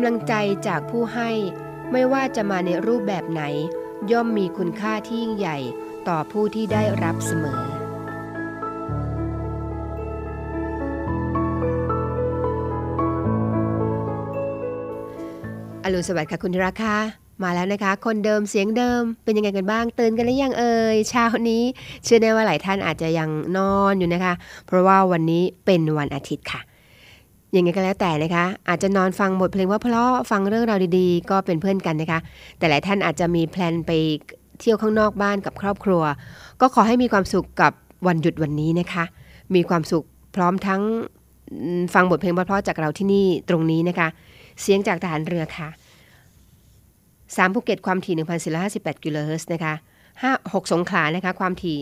ำลังใจจากผู้ให้ไม่ว่าจะมาในรูปแบบไหน ย่อมมีคุณค่าที่ยิ่งใหญ่ต่อผู้ที่ได้รับเสมอ อรุณสวัสดิ์ค่ะคุณราคามาแล้วนะคะ คนเดิมเสียงเดิมเป็นยังไงกันบ้างตื่นกันหรือยังเอ่ยเช้านี้ เชื่อแน่ว่าหลายท่านอาจจะยังนอนอยู่นะคะ เพราะว่าวันนี้เป็นวันอาทิตย์ค่ะ ยังไงก็แล้วแต่นะคะ อาจจะนอนฟังบทเพลงเพราะเพราะฟังเรื่องราวดีๆ ก็เป็นเพื่อนกันนะคะ แต่หลายท่านอาจจะมี plan ไปเที่ยวข้างนอกบ้านกับครอบครัว ก็ขอให้มีความสุขกับวันหยุดวันนี้นะคะ มีความสุขพร้อมทั้งฟังบทเพลงเพราะๆจากเราที่นี่ตรงนี้นะคะ เสียงจากทหารเรือค่ะ 3 ภูเก็ตความถี่ 1,458 กิโลเฮิรตซ์นะคะ 5 6 สงขลานะคะความถี่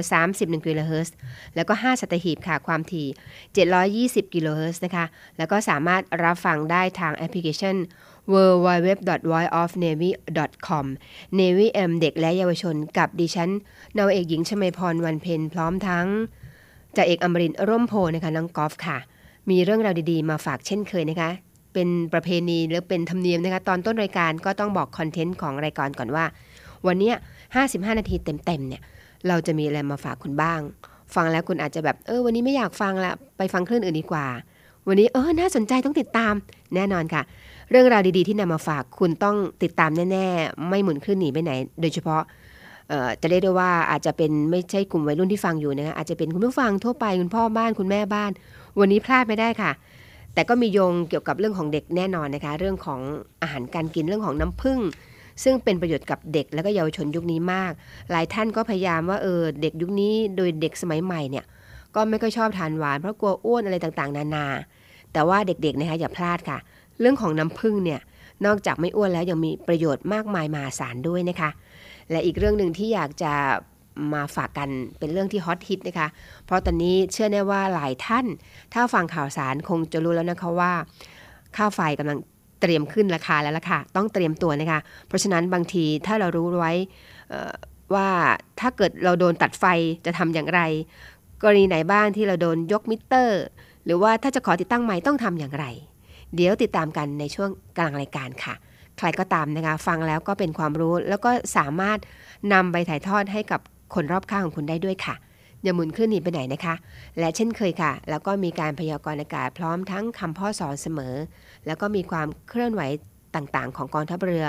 1,431กิโลเฮิรตซ์แล้วก็ 5 สัตหีบค่ะความถี่ 720 กิโลเฮิรตซ์นะคะ แล้วก็สามารถรับฟังได้ทางแอปพลิเคชัน w w w v o i c e o f n a v y c o m Navy M เด็กและเยาวชนกับดิฉันนาวเอกหญิงชมพรวันเพ็ญพร้อมทั้งจ่าเอกอมรินร่มโพนะคะน้องกอล์ฟค่ะ มีเรื่องราวดีๆ มาฝากเช่นเคยนะคะ เป็นประเพณีหรือเป็นธรรมเนียมนะคะ ตอนต้นรายการก็ต้องบอกคอนเทนต์ของรายการก่อนว่า วันนี้ 55 นาทีเต็มๆเนี่ยเราจะมีอะไรมาฝากคุณบ้าง ฟังแล้วคุณอาจจะแบบเออวันนี้ไม่อยากฟังละไปฟังคลื่นอื่นดีกว่า วันนี้เออน่าสนใจต้องติดตามแน่นอนค่ะ เรื่องราวดีๆที่นำมาฝากคุณต้องติดตามแน่ๆ ไม่หมุนคลื่นหนีไปไหน โดยเฉพาะจะเรียกได้ว่าอาจจะเป็นไม่ใช่กลุ่มวัยรุ่นที่ฟังอยู่นะคะอาจจะเป็นคุณผู้ฟังทั่วไปคุณพ่อบ้านคุณแม่บ้าน วันนี้พลาดไม่ได้ค่ะ แต่ก็มีโยงเกี่ยวกับเรื่องของเด็กแน่นอนนะคะ เรื่องของอาหารการกินเรื่องของน้ำผึ้ง ซึ่งเป็นประโยชน์กับเด็กและก็เยาวชนยุคนี้มาก หลายท่านก็พยายามว่าเออเด็กยุคนี้โดยเด็กสมัยใหม่เนี่ยก็ไม่ค่อยชอบทานหวานเพราะกลัวอ้วนอะไรต่างๆ นานา แต่ว่าเด็กๆนะคะอย่าพลาดค่ะ เรื่องของน้ำผึ้งเนี่ยนอกจากไม่อ้วนแล้วยังมีประโยชน์มากมายมหาศาลด้วยนะคะ และอีกเรื่องหนึ่งที่อยากจะมาฝากกันเป็นเรื่องที่ฮอตฮิตนะคะ เพราะตอนนี้เชื่อแน่ว่าหลายท่าน ถ้าฟังข่าวสารคงจะรู้แล้วนะคะว่า ค่าไฟกำลัง เตรียมขึ้นราคาแล้วล่ะค่ะ ต้องเตรียมตัวนะคะ เพราะฉะนั้นบางทีถ้าเรารู้ไว้ว่าถ้าเกิดเราโดนตัดไฟจะทำอย่างไร กรณีไหนบ้างที่เราโดนยกมิเตอร์ หรือว่าถ้าจะขอติดตั้งใหม่ต้องทำอย่างไร เดี๋ยวติดตามกันในช่วงกลางรายการค่ะ ใครก็ตามนะคะ ฟังแล้วก็เป็นความรู้แล้วก็สามารถนำไปถ่ายทอดให้กับคนรอบข้างของคุณได้ด้วยค่ะอย่าหมุนขึ้นหนีไปไหนนะคะ และเช่นเคยค่ะ แล้วก็มีการพยากรณ์อากาศพร้อมทั้งคำพ่อสอนเสมอ แล้วก็มีความเคลื่อนไหวต่างๆ ของกองทัพเรือ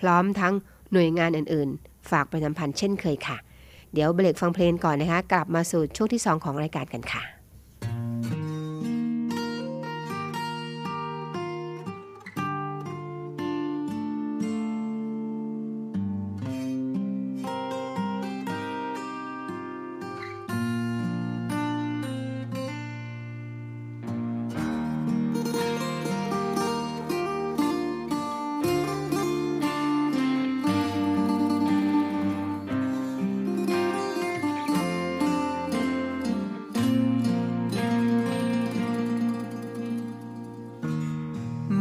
พร้อมทั้งหน่วยงานอื่นๆ ฝากประจำพันธ์เช่นเคยค่ะ เดี๋ยวเบรกฟังเพลงก่อนนะคะ กลับมาสู่ช่วงที่ 2 ของรายการกันค่ะ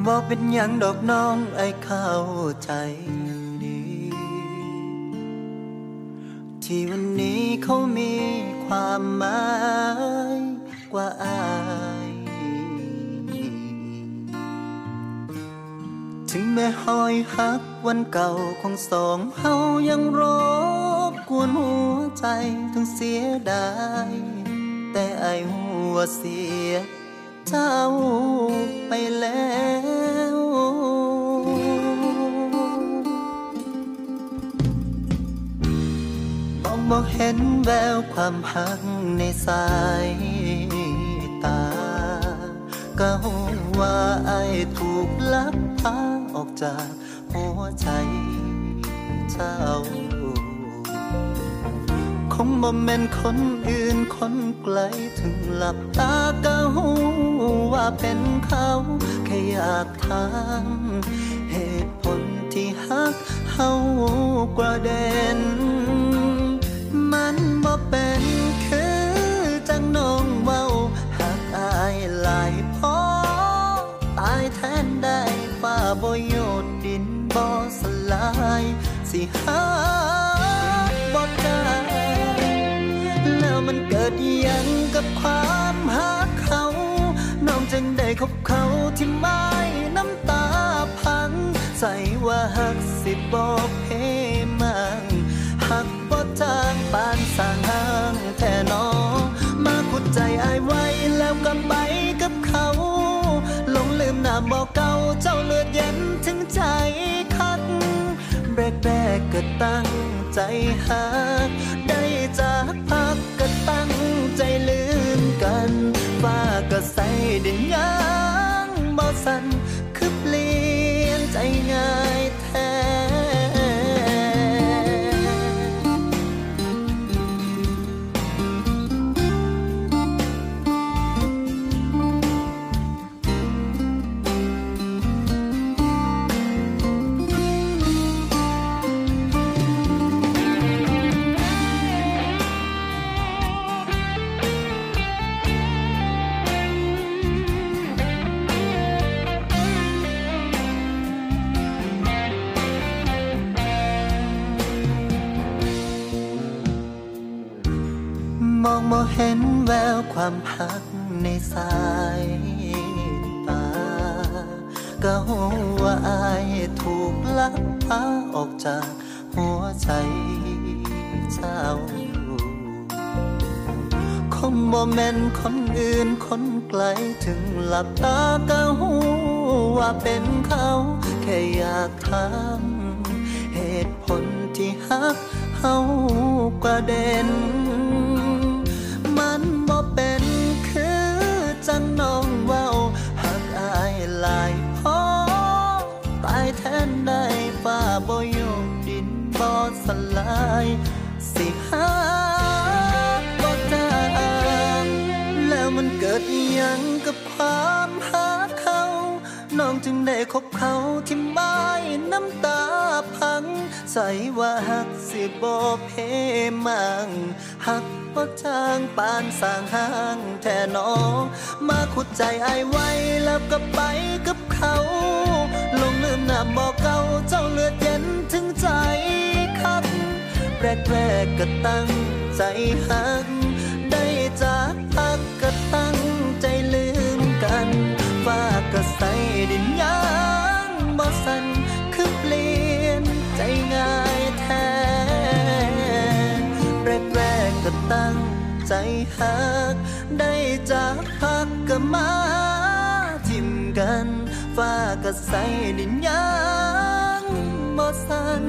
บอกเป็นอย่างดอกน้องไอ้เข้าใจดี ที่วันนี้เขามีความหมายกว่าอาย ถึงแม้หอยหักวันเก่าของสองเฮายังรบกวนหัวใจถึงเสียดาย แต่ไอหัวเสีย เจ้าไปแล้วมองบอกเห็นแววความหักในสายตา ก็หูว่าไอ้ถูกลักพาออกจากหัวใจเจ้า คงบ่แม่นคนอื่นคนไกลถึงหลับตาก็หูว่าเป็นเขาแค่อยากถามเหตุผลที่ฮักเฮากว่าเด่นมันบ่เป็นคือจังน้องเว้าหักอายหลายพอตายแทนได้ฟ้าบ่โยดดินบ่สลาย สิหา ดยังกับความหาเขา น้องจึงได้คบเขาที่ไม่น้ำตาพัง ใส่ว่าหักสิบอกเพมังหักบ่ทางปานสางห้างแท่นอมาขุดใจอายไว้แล้วก็ไปกับเขาลงลืมหน้าบอกเก่าเจ้าเลือดเย็นถึงใจคักแรกแรกก็ตั้ง ใจหักได้จากพักก็ตั้งใจลืมกันฟ้าก็ใส่ดินยังบ่สันคือเปลี่ยนใจง่าย เห็นแววความพักในสายตาก็หัว่าอายถูกลักพาออกจากหัวใจเจ้าคงบ่แม่นคนอื่นคนไกลถึงหลับตาก็หูว่าเป็นเขา แค่อยากถามเหตุผลที่ฮักเฮากว่าเด่น จังน้องเว้าหักอายหลายพอตายแทนได้ฟ้าบ่ยกดินบ่สลาย สิหาบ่จางแล้วมันเกิดอิหยังกับความหาเขา น้องจึงได้คบเขาที่ไม่น้ำตา ใส่ว่าหักสิบ่เพมังหักบ่จางปานสร้างห้างแท่น้องมาขุดใจไอไว้แล้วก็ไปกับเขา ลงลืมหน้าบอกเก่าเจ้าเลือดเย็นถึงใจคักแรกแรกๆก็ตั้งใจหักได้จาก ก ได้จากพักก็มาทิมกันฟ้าก็ใส่ดินยางบ่สัน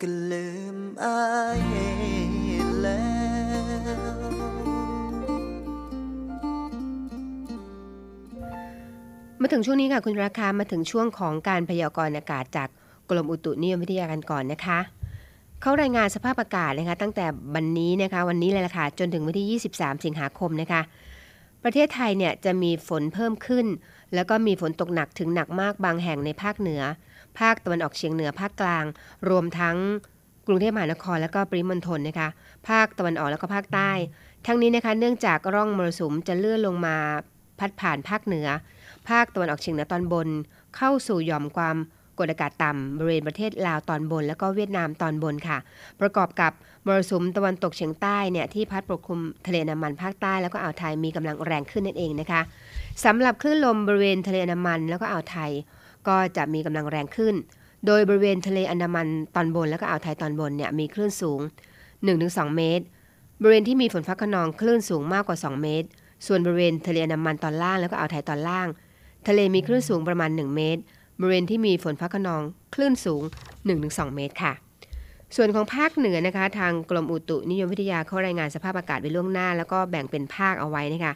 ก็ลืมอายแล้วมาถึงช่วงนี้ค่ะคุณราคามาถึงช่วงของการพยากรณ์อากาศจากกรมอุตุนิยมวิทยากันก่อนนะคะ เขารายงานสภาพอากาศนะคะตั้งแต่วันนี้นะคะวันนี้เลยล่ะค่ะจนถึงวันที่ 23 สิงหาคมนะคะ ประเทศไทยเนี่ยจะมีฝนเพิ่มขึ้น แล้วก็มีฝนตกหนักถึงหนักมากบางแห่งในภาคเหนือ ภาคตะวันออกเฉียงเหนือภาคกลาง รวมทั้งกรุงเทพมหานครและก็ปริมณฑลนะคะ ภาคตะวันออกแล้วก็ภาคใต้ ทั้งนี้นะคะเนื่องจากร่องมรสุมจะเลื่อนลงมาพัดผ่านภาคเหนือ ภาคตะวันออกเฉียงเหนือตอนบน เข้าสู่หย่อมความ กดอากาศต่ำบริเวณประเทศลาวตอนบน แล้วก็เวียดนามตอนบนค่ะ ประกอบกับมรสุมตะวันตกเฉียงใต้เนี่ยที่พัดปกคลุมทะเลอันดามันภาคใต้แล้วก็อ่าวไทยมีกำลังแรงขึ้นนั่นเองนะคะสำหรับคลื่นลมบริเวณทะเลอันดามันแล้วก็อ่าวไทย ก็จะมีกำลังแรงขึ้น โดยบริเวณทะเลอันดามันตอนบน แล้วก็อ่าวไทยตอนบนเนี่ยมีคลื่นสูง 1-2 เมตร บริเวณที่มีฝนฟ้าขนองคลื่นสูงมากกว่า 2 เมตร ส่วนบริเวณทะเลอันดามันตอนล่างแล้วก็อ่าวไทยตอนล่าง ทะเลมีคลื่นสูงประมาณ 1 เมตร บริเวณที่มีฝนฟ้าขนองคลื่นสูง 1-2 เมตรค่ะ ส่วนของภาคเหนือนะคะ ทางกรมอุตุนิยมวิทยาเขารายงานสภาพอากาศไว้ล่วงหน้า แล้วก็แบ่งเป็นภาคเอาไว้นะคะ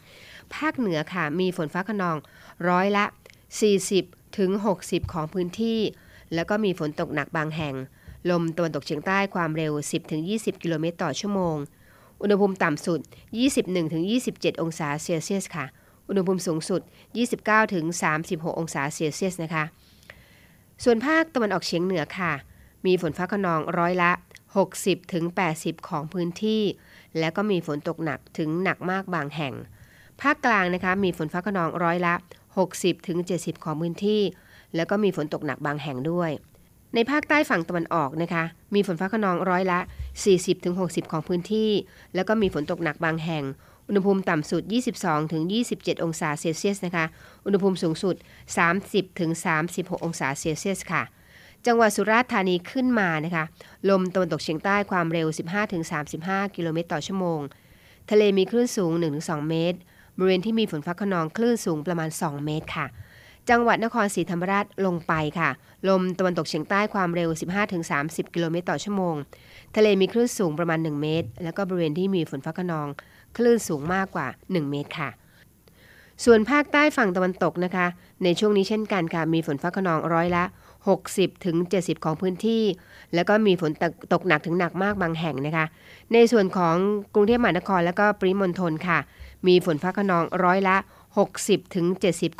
ภาคเหนือค่ะมีฝนฟ้าขนองร้อยละ 40ถึง60 ของพื้นที่ แล้วก็มีฝนตกหนักบางแห่ง ลมตะวันตกเฉียงใต้ความเร็ว 10-20 กิโลเมตรต่อชั่วโมง อุณหภูมิต่ำสุด 21-27 องศาเซลเซียสค่ะ อุณหภูมิสูงสุด 29-36 องศาเซลเซียสนะคะ ส่วนภาคตะวันออกเฉียงเหนือค่ะ มีฝนฟ้าขนองร้อยละ 60-80 ของพื้นที่ แล้วก็มีฝนตกหนักถึงหนักมากบางแห่ง ภาคกลางนะคะมีฝนฟ้าขนองร้อยละ 60-70 ของพื้นที่ แล้วก็มีฝนตกหนักบางแห่งด้วย ในภาคใต้ฝั่งตะวันออกนะคะ มีฝนฟ้าขนองร้อยละ 40-60 ของพื้นที่ แล้วก็มีฝนตกหนักบางแห่ง อุณหภูมิต่ำสุด 22-27 องศาเซลเซียสนะคะ อุณหภูมิสูงสุด 30-36 องศาเซลเซียสค่ะ จังหวัดสุราษฎร์ธานีขึ้นมานะคะ ลมตะวันตกเฉียงใต้ความเร็ว 15-35 กิโลเมตรต่อชั่วโมง ทะเลมีคลื่นสูง 1-2 เมตร บริเวณที่มีฝนฟ้าขนองคลื่นสูงประมาณ 2 เมตรค่ะจังหวัดนครศรีธรรมราชลงไปค่ะ ลมตะวันตกเฉียงใต้ความเร็ว 15-30 กิโลเมตรต่อชั่วโมง ทะเลมีคลื่นสูงประมาณ 1 เมตร แล้วก็บริเวณที่มีฝนฟ้าขนอง คลื่นสูงมากกว่า 1 เมตรค่ะ ส่วนภาคใต้ฝั่งตะวันตกนะคะ ในช่วงนี้เช่นกันค่ะ มีฝนฟ้าขนองร้อยละ 60ถึงของพื้นที่ แล้วก็มีฝนตกตกหนักถึงหนักมากบางแห่งนะคะ ในส่วนของกรุงเทพมหานครและก็ปริมณฑลค่ะ มีฝนฟ้าขนองร้อยละ 60ถึง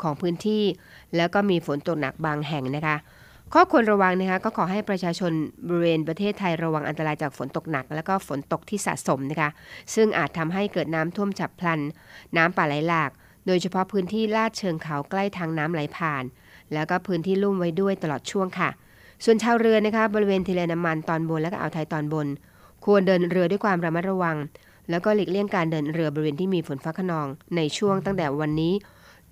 ของพื้นที่ แล้วก็มีฝนตกหนักบางแห่งนะคะ ข้อควรระวังนะคะก็ขอให้ประชาชนบริเวณประเทศไทยระวังอันตรายจากฝนตกหนัก และก็ฝนตกที่สะสมนะคะซึ่งอาจทำให้เกิดน้ำท่วมฉับพลัน น้ำป่าไหลหลาก โดยเฉพาะพื้นที่ลาดเชิงเขาใกล้ทางน้ำไหลผ่าน แล้วก็พื้นที่ลุ่มไว้ด้วยตลอดช่วงค่ะ ส่วนชาวเรือนะคะบริเวณทะเลน้ำมันตอนบนและก็อ่าวไทยตอนบน ควรเดินเรือด้วยความระมัดระวัง แล้วก็หลีกเลี่ยงการเดินเรือบริเวณที่มีฝนฟ้าขนอง ในช่วงตั้งแต่วันนี้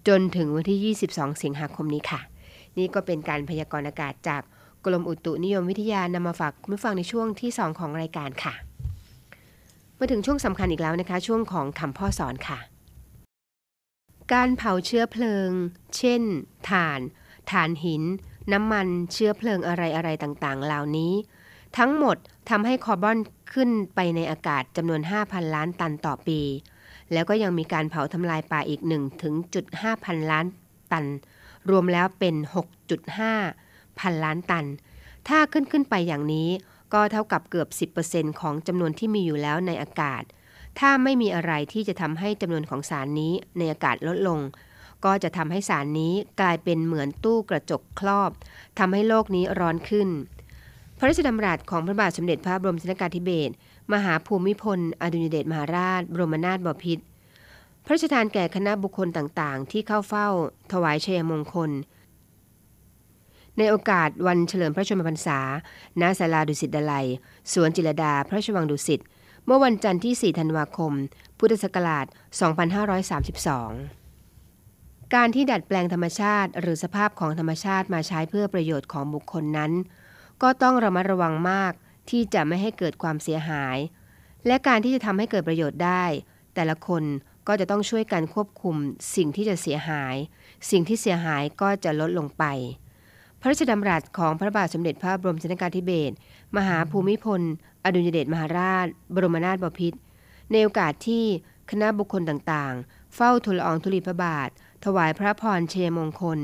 จนถึงวันที่ 22 สิงหาคมนี้ค่ะ นี่ก็เป็นการพยากรณ์อากาศจากกรมอุตุนิยมวิทยานำมาฝากคุณผู้ฟังในช่วงที่ 2 ของรายการค่ะ มาถึงช่วงสำคัญอีกแล้วนะคะ ช่วงของคำพ่อสอนค่ะ การเผาเชื้อเพลิง เช่นถ่านถ่านหิน น้ำมันเชื้อเพลิงอะไรอะไรต่างๆ เหล่านี้ ทั้งหมดทำให้คาร์บอนขึ้นไปในอากาศจำนวน 5,000 ล้านตันต่อปี แล้วก็ยังมีการเผาทำลายป่าอีก1ถึง5พันล้านตัน รวมแล้วเป็น 6.5 พันล้านตัน ถ้าขึ้นขึ้นไปอย่างนี้ ก็เท่ากับเกือบ 10%ของจำนวนที่มีอยู่แล้วในอากาศ ถ้าไม่มีอะไรที่จะทำให้จำนวนของสารนี้ในอากาศลดลง ก็จะทำให้สารนี้กลายเป็นเหมือนตู้กระจกครอบทำให้โลกนี้ร้อนขึ้น พระราชดำรัสของพระบาทสมเด็จพระบรมชนกาธิเบศรมหาภูมิพล อดุลยเดชมหาราช บรมนาถบพิตร พระราชทานแก่คณะบุคคลต่างๆ ที่เข้าเฝ้า ถวายชัยมงคล ในโอกาสวันเฉลิมพระชนมพรรษา ณ ศาลาดุสิตดลัย สวนจิรดา พระราชวังดุสิต เมื่อวันจันทร์ที่ 4 ธันวาคม พุทธศักราช 2532 การที่ดัดแปลงธรรมชาติ หรือสภาพของธรรมชาติมาใช้เพื่อประโยชน์ของบุคคลนั้น ก็ต้องระมัดระวังมากที่จะไม่ให้เกิดความเสียหาย และการที่จะทำให้เกิดประโยชน์ได้ แต่ละคน ก็จะต้องช่วยกันควบคุมสิ่งที่จะเสียหาย สิ่งที่เสียหายก็จะลดลงไป พระราชดำรัสของพระบาทสมเด็จพระบรมชนกาธิเบศรมหาภูมิพล อดุลยเดชมหาราช บรมนาถบพิตรในโอกาสที่คณะบุคคลต่างๆ เฝ้าทูลอองธุลีพระบาท ถวายพระพรเชยมงคล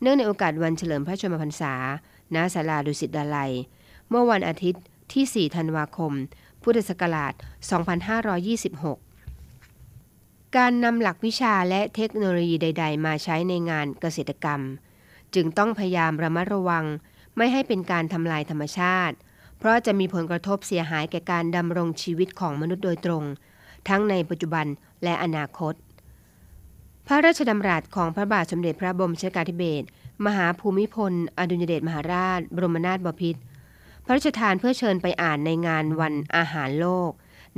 เนื่องในโอกาสวันเฉลิมพระชนมพรรษา ณ ศาลาดุสิตดาลัย เมื่อวันอาทิตย์ที่ 4 ธันวาคม พุทธศักราช 2526 การนำหลักวิชาและเทคโนโลยีใด ๆ มาใช้ในงานเกษตรกรรม จึงต้องพยายามระมัดระวัง ไม่ให้เป็นการทำลายธรรมชาติ เพราะจะมีผลกระทบเสียหายแก่การดำรงชีวิตของมนุษย์โดยตรง ทั้งในปัจจุบันและอนาคต พระราชดำรัสของพระบาทสมเด็จพระบรมชนกาธิเบศรมหาภูมิพล อดุลยเดชมหาราช บรมนาถบพิตรพระราชทานเพื่อเชิญไปอ่านในงานวันอาหารโลก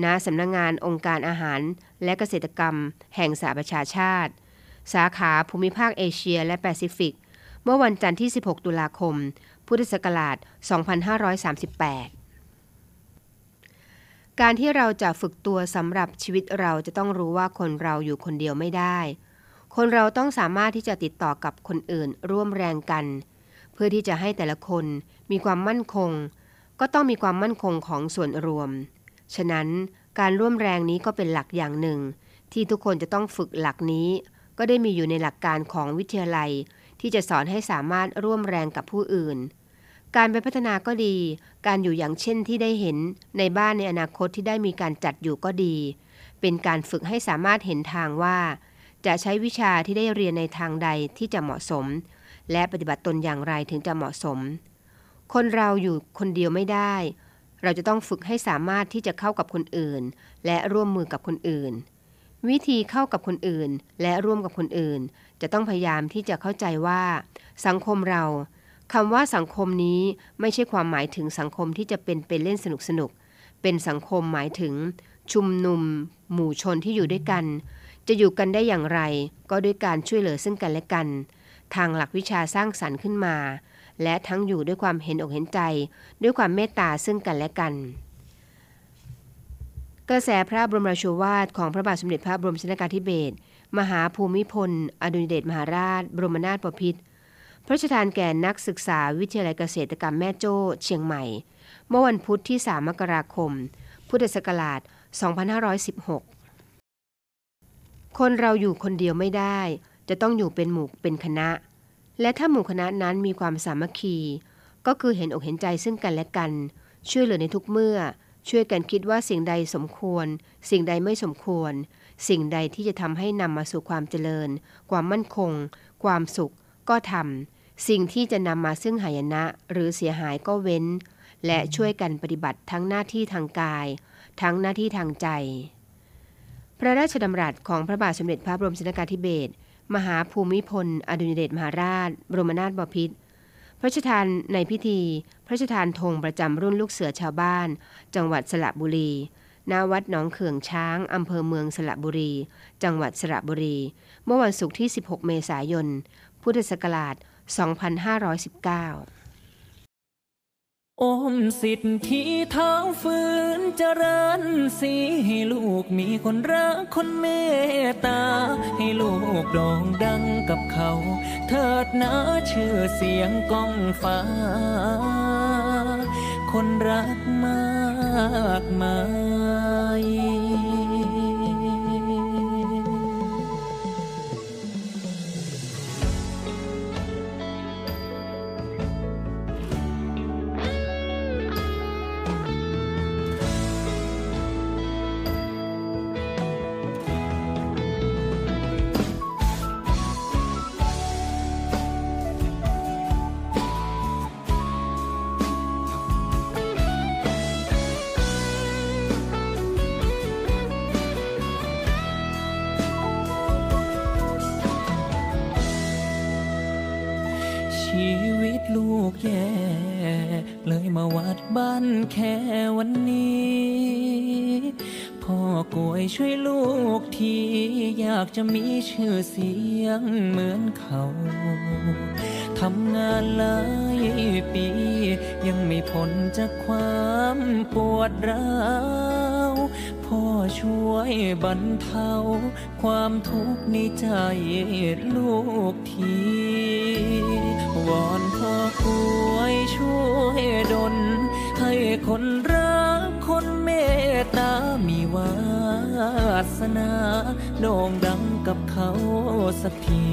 ณสำนักงงานองค์การอาหารและเกษตรกรรม แห่งสหประชาชาติ สาขาภูมิภาคเอเชียและแปซิฟิก เมื่อวันจันทร์ที่ 16 ตุลาคม พุทธศักราช 2538 การที่เราจะฝึกตัวสำหรับชีวิตเราจะต้องรู้ว่าคนเราอยู่คนเดียวไม่ได้ คนเราต้องสามารถที่จะติดต่อกับคนอื่นร่วมแรงกัน เพื่อที่จะให้แต่ละคนมีความมั่นคง ก็ต้องมีความมั่นคงของส่วนรวม ฉะนั้นการร่วมแรงนี้ก็เป็นหลักอย่างหนึ่ง ที่ทุกคนจะต้องฝึกหลักนี้ ก็ได้มีอยู่ในหลักการของวิทยาลัย ที่จะสอนให้สามารถร่วมแรงกับผู้อื่น การไปพัฒนาก็ดี การอยู่อย่างเช่นที่ได้เห็นในบ้านในอนาคตที่ได้มีการจัดอยู่ก็ดี เป็นการฝึกให้สามารถเห็นทางว่า จะใช้วิชาที่ได้เรียนในทางใดที่จะเหมาะสม และปฏิบัติตนอย่างไรถึงจะเหมาะสม คนเราอยู่คนเดียวไม่ได้ เราจะต้องฝึกให้สามารถที่จะเข้ากับคนอื่น และร่วมมือกับคนอื่น วิธีเข้ากับคนอื่น และร่วมกับคนอื่น จะต้องพยายามที่จะเข้าใจว่า สังคมเราคำว่าสังคมนี้ไม่ใช่ความหมายถึงสังคมที่จะเป็นเป็นเล่นสนุกสนุกเป็นสังคมหมายถึง ชุมนุม หมู่ชนที่อยู่ด้วยกัน จะอยู่กันได้อย่างไร ก็ด้วยการช่วยเหลือซึ่งกันและกัน ทางหลักวิชาสร้างสรรค์ขึ้นมา และทั้งอยู่ด้วยความเห็นอกเห็นใจ ด้วยความเมตตาซึ่งกันและกัน กระแสพระบรมราโชวาทของพระบาทสมเด็จพระบรมชนกาธิเบศรมหาภูมิพล อดุลยเดชมหาราช บรมนาถบพิตรพระราชทานแก่นักศึกษาวิทยาลัยเกษตรกรรมแม่โจ้เชียงใหม่ เมื่อวันพุธที่ 3 มกราคม พุทธศักราช 2516 คนเราอยู่คนเดียวไม่ได้ จะต้องอยู่เป็นหมู่เป็นคณะ และถ้าหมู่คณะนั้นมีความสามัคคี ก็คือเห็นอกเห็นใจซึ่งกันและกัน ช่วยเหลือในทุกเมื่อ ช่วยกันคิดว่าสิ่งใดสมควร สิ่งใดไม่สมควร สิ่งใดที่จะทำให้นำมาสู่ความเจริญ ความมั่นคง ความสุข ก็ทำสิ่งที่จะนำมาซึ่งหายนะ หรือเสียหายก็เว้น และช่วยกันปฏิบัติทั้งหน้าที่ทางกาย ทั้งหน้าที่ทางใจ พระราชดำรัสของพระบาทสมเด็จพระบรมชนกาธิเบศร มหาภูมิพล อดุญเดชมหาราช บรมนาถบพิตรพระราชทานในพิธี พระราชทานธงประจำรุ่นลูกเสือชาวบ้าน จังหวัดสระบุรีณวัดหนองเขื่องช้าง อำเภอเมืองสระบุรี จังหวัดสระบุรี เมื่อวันศุกร์ที่ 16 เมษายน พุทธศักราช 2519 อมสิทธิเท้าฝืนเจริญสีให้ลูกมีคนรักคนเมตตา ให้ลูกโด่งดังกับเขา เถิดนะชื่อเสียงก้องฟ้า คนรักมากมาย กแย่ เลยมาวัดบ้านแค่วันนี้ พ่อกวยช่วยลูกทีอยากจะมีชื่อเสียงเหมือนเขาทำงานหลายปี ยังไม่พ้นจากความปวดร้าว พ่อช่วยบรรเทา ความทุกข์ในใจลูกทีวอนพ่อกวยช่วยดลให้คนรักคนเมตตามีวาสนาโด่งดังกับเขาสักที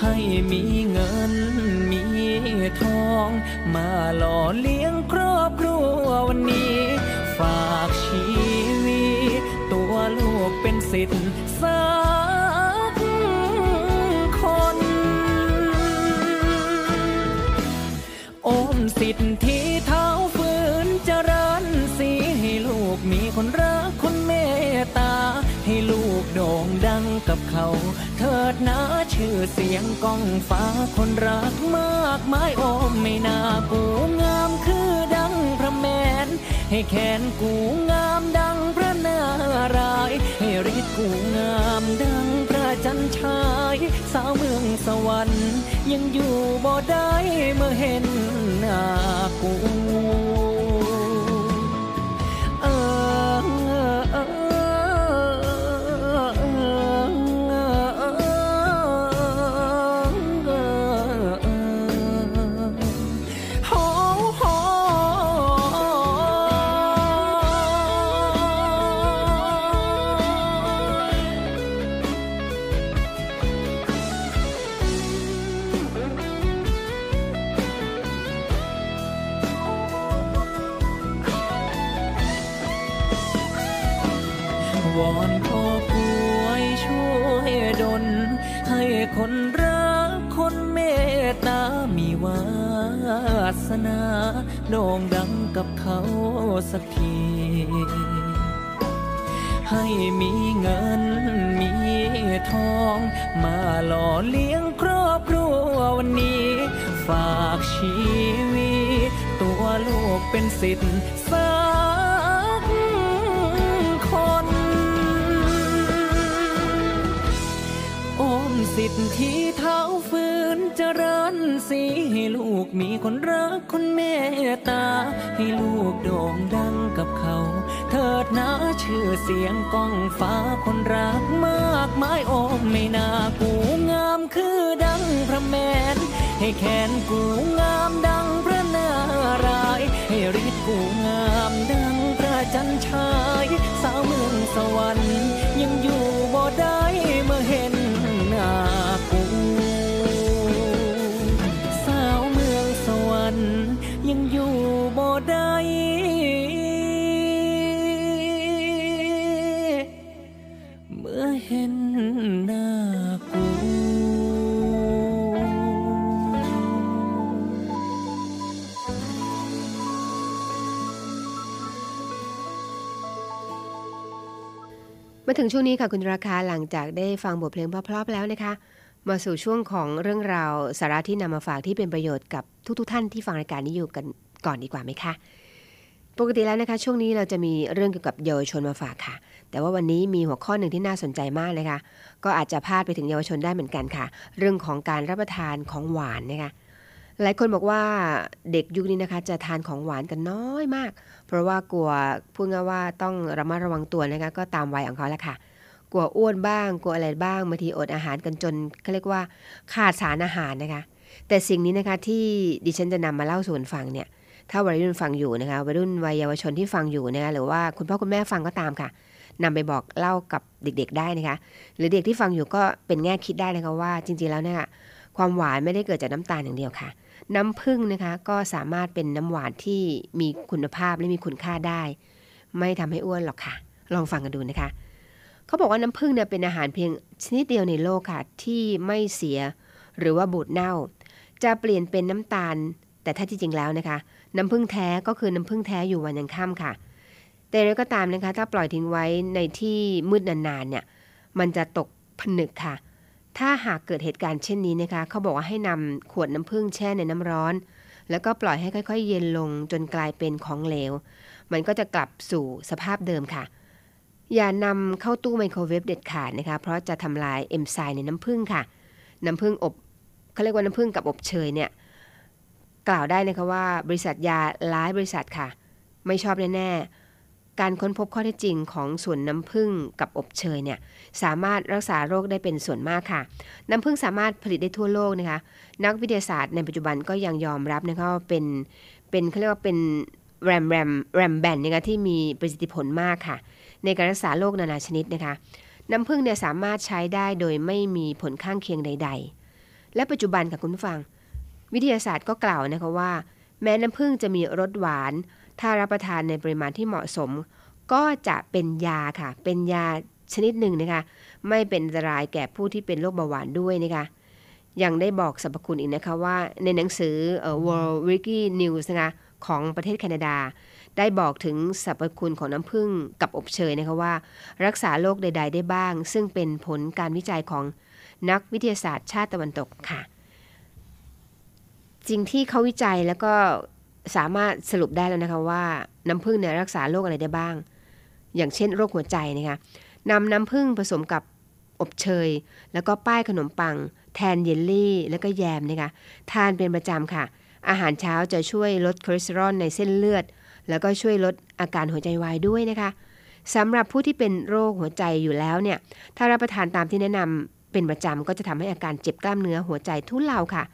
ให้มีเงินมีทอง มาหล่อเลี้ยงครอบครัววันนี้ ฝากชีวิตตัวลูกเป็นสิทธิ์สักคน โอมสิทธิ์ที่เท้าฝืนเจริญสีให้ลูกมีคนรักคนเมตตา ให้ลูกโด่งดังกับเขา เถิดนะชื่อเสียงก้องฟ้าคนรักมากมายโอมไม่น่ากูงามคือดังพระแม ให้แขนกูงามดังพระนารายให้ฤทธิ์กูงามดังพระจันชาย สาวเมืองสวรรค์ ยังอยู่บ่ได้เมื่อเห็นหน้ากู โด่งดังกับเขาสักที ให้มีเงินมีทอง มาหล่อเลี้ยงครอบครัววันนี้ ฝากชีวิต ตัวลูกเป็นสิทธิ์สักคนอมสิทธิ์ที่เท้าฝืนเจริญ สีให้ลูกมีคนรักคนเมตตา ให้ลูกโด่งดังกับเขา เถิดนะชื่อเสียงก้องฟ้าคนรักมากมายโอมไม่น่ากูงามคือดังพระแมนให้แขนกูงามดังพระนารายให้ฤทธิ์กูงามดังพระจันทร์ชาย สาวเมืองสวรรค์ยังอยู่บ่ได้เมื่อเห็น ถึงช่วงนี้ค่ะคุณราคาหลังจากได้ฟังบทเพลงเพราะๆแล้วนะคะ มาสู่ช่วงของเรื่องราวสาระที่นำมาฝากที่เป็นประโยชน์กับทุกๆท่านที่ฟังรายการนี้อยู่กันก่อนดีกว่าไหมคะปกติแล้วนะคะ ช่วงนี้เราจะมีเรื่องเกี่ยวกับเยาวชนมาฝากค่ะ แต่ว่าวันนี้มีหัวข้อหนึ่งที่น่าสนใจมากนะคะ ก็อาจจะพาดไปถึงเยาวชนได้เหมือนกันค่ะ เรื่องของการรับประทานของหวานนะคะ หลายคนบอกว่าเด็กยุคนี้นะคะจะทานของหวานกันน้อยมาก เพราะว่ากลัวพูดง่ายว่าต้องระมัดระวังตัวนะคะก็ตามวัยของเขาแหละค่ะ กลัวอ้วนบ้างกลัวอะไรบ้างบางทีอดอาหารกันจนเขาเรียกว่าขาดสารอาหารนะคะ แต่สิ่งนี้นะคะที่ดิฉันจะนำมาเล่าสู่กันฟังเนี่ยถ้าวัยรุ่นฟังอยู่นะคะวัยรุ่นวัยเยาวชนที่ฟังอยู่นะคะหรือว่าคุณพ่อคุณแม่ฟังก็ตามค่ะนำไปบอกเล่ากับเด็กๆได้นะคะ หรือเด็กที่ฟังอยู่ก็เป็นแง่คิดได้นะคะว่าจริงๆแล้วเนี่ยความหวานไม่ได้เกิดจากน้ำตาลอย่างเดียวค่ะ น้ำผึ้งนะคะก็สามารถเป็นน้ำหวานที่มีคุณภาพและมีคุณค่าได้ ไม่ทำให้อ้วนหรอกค่ะ ลองฟังกันดูนะคะ เขาบอกว่าน้ำผึ้งเนี่ยเป็นอาหารเพียงชนิดเดียวในโลกค่ะ ที่ไม่เสียหรือว่าบูดเน่า จะเปลี่ยนเป็นน้ำตาล แต่ถ้าที่จริงแล้วนะคะ น้ำผึ้งแท้ก็คือน้ำผึ้งแท้อยู่วันยังค่ำค่ะ แต่อย่างไรก็ตามนะคะ ถ้าปล่อยทิ้งไว้ในที่มืดนานๆเนี่ยมันจะตกผนึกค่ะ ถ้าหากเกิดเหตุการณ์เช่นนี้นะคะเขาบอกว่าให้นำขวดน้ำผึ้งแช่ในน้ำร้อน แล้วก็ปล่อยให้ค่อย ๆ เย็นลงจนกลายเป็นของเหลว มันก็จะกลับสู่สภาพเดิมค่ะ อย่านำเข้าตู้ไมโครเวฟเด็ดขาดนะคะ เพราะจะทำลายเอนไซม์ในน้ำผึ้งค่ะ น้ำผึ้งอบเขาเรียกว่าน้ำผึ้งกับอบเชยเนี่ยกล่าวได้นะคะว่าบริษัทยาหลายบริษัทค่ะ ไม่ชอบแน่ๆ การค้นพบข้อเท็จจริงของส่วนน้ำผึ้งกับอบเชยเนี่ยสามารถรักษาโรคได้เป็นส่วนมากค่ะ น้ำผึ้งสามารถผลิตได้ทั่วโลกนะคะนักวิทยาศาสตร์ในปัจจุบันก็ยังยอมรับนะคะว่าเป็นเป็นเขาเรียกว่าเป็นแรมแรมแรมแบนนะคะที่มีประสิทธิผลมากค่ะ ในการรักษาโรคนานาชนิดนะคะ น้ำผึ้งเนี่ยสามารถใช้ได้โดยไม่มีผลข้างเคียงใด ๆ และปัจจุบันค่ะคุณผู้ฟัง วิทยาศาสตร์ก็กล่าวนะคะว่า แม้น้ำผึ้งจะมีรสหวาน ถ้ารับประทานในปริมาณที่เหมาะสม ก็จะเป็นยาค่ะ เป็นยาชนิดหนึ่งนะคะ ไม่เป็นอันตรายแก่ผู้ที่เป็นโรคเบาหวานด้วยนะคะ ยังได้บอกสรรพคุณอีกนะคะว่าในหนังสือ World Wiki News นะคะของประเทศแคนาดา ได้บอกถึงสรรพคุณของน้ำผึ้งกับอบเชยนะคะว่า รักษาโรคใด ๆ ได้บ้าง ซึ่งเป็นผลการวิจัยของนักวิทยาศาสตร์ชาติตะวันตกค่ะสิ่งที่เขาวิจัยแล้วก็ สามารถสรุปได้แล้วนะคะว่าน้ำผึ้งเนี่ยรักษาโรคอะไรได้บ้าง อย่างเช่นโรคหัวใจนะคะนำน้ำผึ้งผสมกับอบเชย แล้วก็ป้ายขนมปัง แทนเยลลี่ แล้วก็แยมนะคะทานเป็นประจำค่ะ อาหารเช้าจะช่วยลดคอเลสเตอรอลในเส้นเลือด แล้วก็ช่วยลดอาการหัวใจวายด้วยนะคะสำหรับผู้ที่เป็นโรคหัวใจอยู่แล้วเนี่ยถ้ารับประทานตามที่แนะนำเป็นประจำก็จะทำให้อาการเจ็บกล้ามเนื้อหัวใจทุเลาค่ะ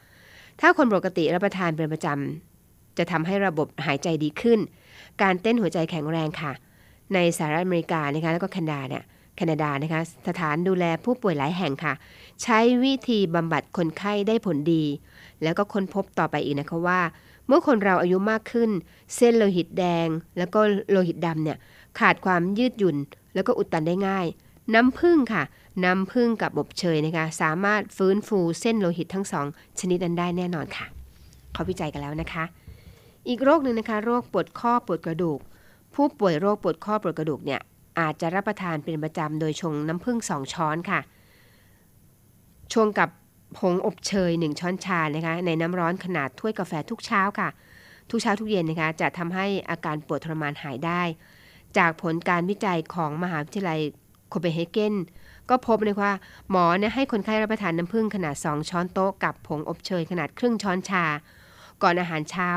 ถ้าคนปกติรับประทานเป็นประจำ จะทำให้ระบบหายใจดีขึ้น การเต้นหัวใจแข็งแรงค่ะ ในสหรัฐอเมริกานะคะแล้วก็แคนาดาเนี่ยแคนาดานะคะสถานดูแลผู้ป่วยหลายแห่งค่ะ ใช้วิธีบำบัดคนไข้ได้ผลดี แล้วก็ค้นพบต่อไปอีกนะคะว่า เมื่อคนเราอายุมากขึ้น เส้นโลหิตแดง แล้วก็โลหิตดำเนี่ยขาดความยืดหยุ่น แล้วก็อุดตันได้ง่าย น้ำผึ้งค่ะ น้ำผึ้งกับบอบเชยนะคะ สามารถฟื้นฟูเส้นโลหิตทั้งสองชนิดนั้นได้แน่นอนค่ะ เขาวิจัยกันแล้วนะคะ อีกโรคหนึ่งนะคะโรคปวดข้อปวดกระดูก ผู้ป่วยโรคปวดข้อปวดกระดูกเนี่ยอาจจะรับประทานเป็นประจำโดยชงน้ำผึ้งสองช้อนค่ะ ชงกับผงอบเชย1ช้อนชานะคะในน้ำร้อนขนาดถ้วยกาแฟทุกเช้าค่ะ ทุกเช้าทุกเย็นนะคะจะทำให้อาการปวดทรมานหายได้ จากผลการวิจัยของมหาวิทยาลัยโคเปนเฮเกนก็พบเลยว่าหมอเนี่ยให้คนไข้รับประทานน้ำผึ้งขนาด 2 ช้อนโต๊ะกับผงอบเชยขนาดครึ่งช้อนชา ก่อนอาหารเช้า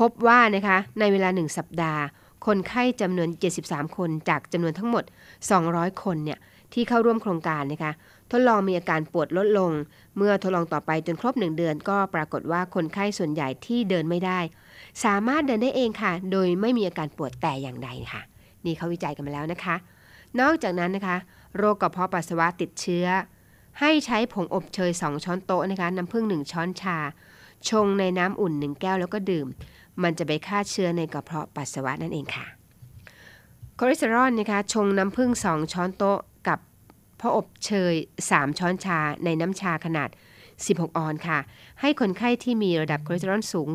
พบว่านะคะในเวลา 1 สัปดาห์ คนไข้จำนวน 73 คนจากจำนวนทั้งหมด 200 คนเนี่ยที่เข้าร่วมโครงการนะคะทดลองมีอาการปวดลดลง เมื่อทดลองต่อไปจนครบ 1 เดือน ก็ปรากฏว่าคนไข้ส่วนใหญ่ที่เดินไม่ได้ สามารถเดินได้เองค่ะ โดยไม่มีอาการปวดแต่อย่างใดค่ะ นี่เขาวิจัยกันมาแล้วนะคะ นอกจากนั้นนะคะ โรคกระเพาะปัสสาวะติดเชื้อ ให้ใช้ผงอบเชย 2 ช้อนโต๊ะนะคะน้ำผึ้ง1ช้อนชา ชงในน้ำอุ่น 1 แก้วแล้วก็ดื่ม มันจะไปฆ่าเชื้อในกระเพาะปัสสาวะนั่นเองค่ะคอเลสเตอรอลนะคะชงน้ำผึ้ง2 ช้อนโต๊ะกับผงอบเชย 3 ช้อนชาในน้ำชาขนาด 16 ออนซ์ค่ะ ให้คนไข้ที่มีระดับคอเลสเตอรอลสูง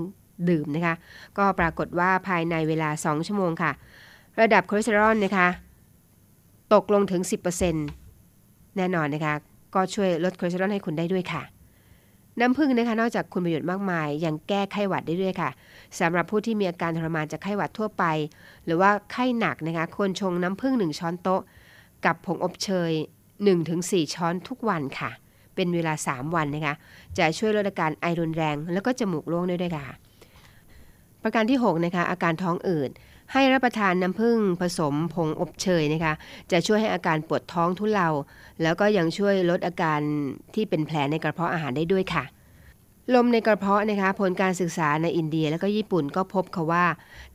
ดื่มนะคะ ก็ปรากฏว่าภายในเวลา 2 ชั่วโมงค่ะ ระดับคอเลสเตอรอลนะคะ ตกลงถึง 10%แน่นอนนะคะ ก็ช่วยลดคอเลสเตอรอลให้คุณได้ด้วยค่ะ น้ำผึ้งนะคะนอกจากคุณประโยชน์มากมาย ยังแก้ไข้หวัดได้ด้วยค่ะสำหรับผู้ที่มีอาการทรมานจากไข้หวัดทั่วไป หรือว่าไข้หนักนะคะควรชงน้ำผึ้ง1ช้อนโต๊ะ กับผงอบเชย 1-4 ช้อนทุกวันค่ะ เป็นเวลา 3 วันนะคะจะช่วยลดอาการไอรุนแรง แล้วก็จมูกโล่งได้ด้วยค่ะ ประการที่6นะคะอาการท้องอืด ให้รับประทานน้ำผึ้งผสมผงอบเชยนะคะ จะช่วยให้อาการปวดท้องทุเลา แล้วก็ยังช่วยลดอาการที่เป็นแผลในกระเพาะอาหารได้ด้วยค่ะ ลมในกระเพาะนะคะผลการศึกษาในอินเดียแล้วก็ญี่ปุ่นก็พบค่ะว่า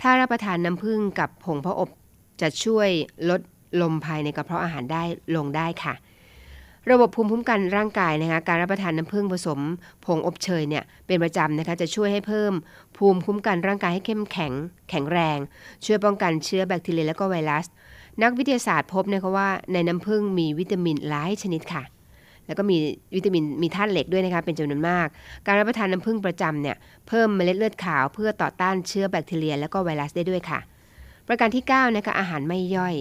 ถ้ารับประทานน้ำผึ้งกับผงพระอบ จะช่วยลดลมภายในกระเพาะอาหารได้ลงได้ค่ะ ระบบภูมิคุ้มกันร่างกายนะคะการรับประทานน้ำผึ้งผสมผงอบเชยเนี่ยเป็นประจำนะคะจะช่วยให้เพิ่ม ภูมิคุ้มกันร่างกายให้เข้มแข็ง แข็งแรง ช่วยป้องกันเชื้อแบคทีเรียและก็ไวรัส นักวิทยาศาสตร์พบนะคะว่าในน้ำผึ้งมีวิตามินหลายชนิดค่ะ แล้วก็มีวิตามินมีธาตุเหล็กด้วยนะคะเป็นจำนวนมาก การรับประทานน้ำผึ้งประจำเนี่ยเพิ่มเมล็ดเลือดขาวเพื่อต่อต้านเชื้อแบคทีเรีย และก็ไวรัสได้ด้วยค่ะ ประการที่9นะคะอาหารไม่ย่อย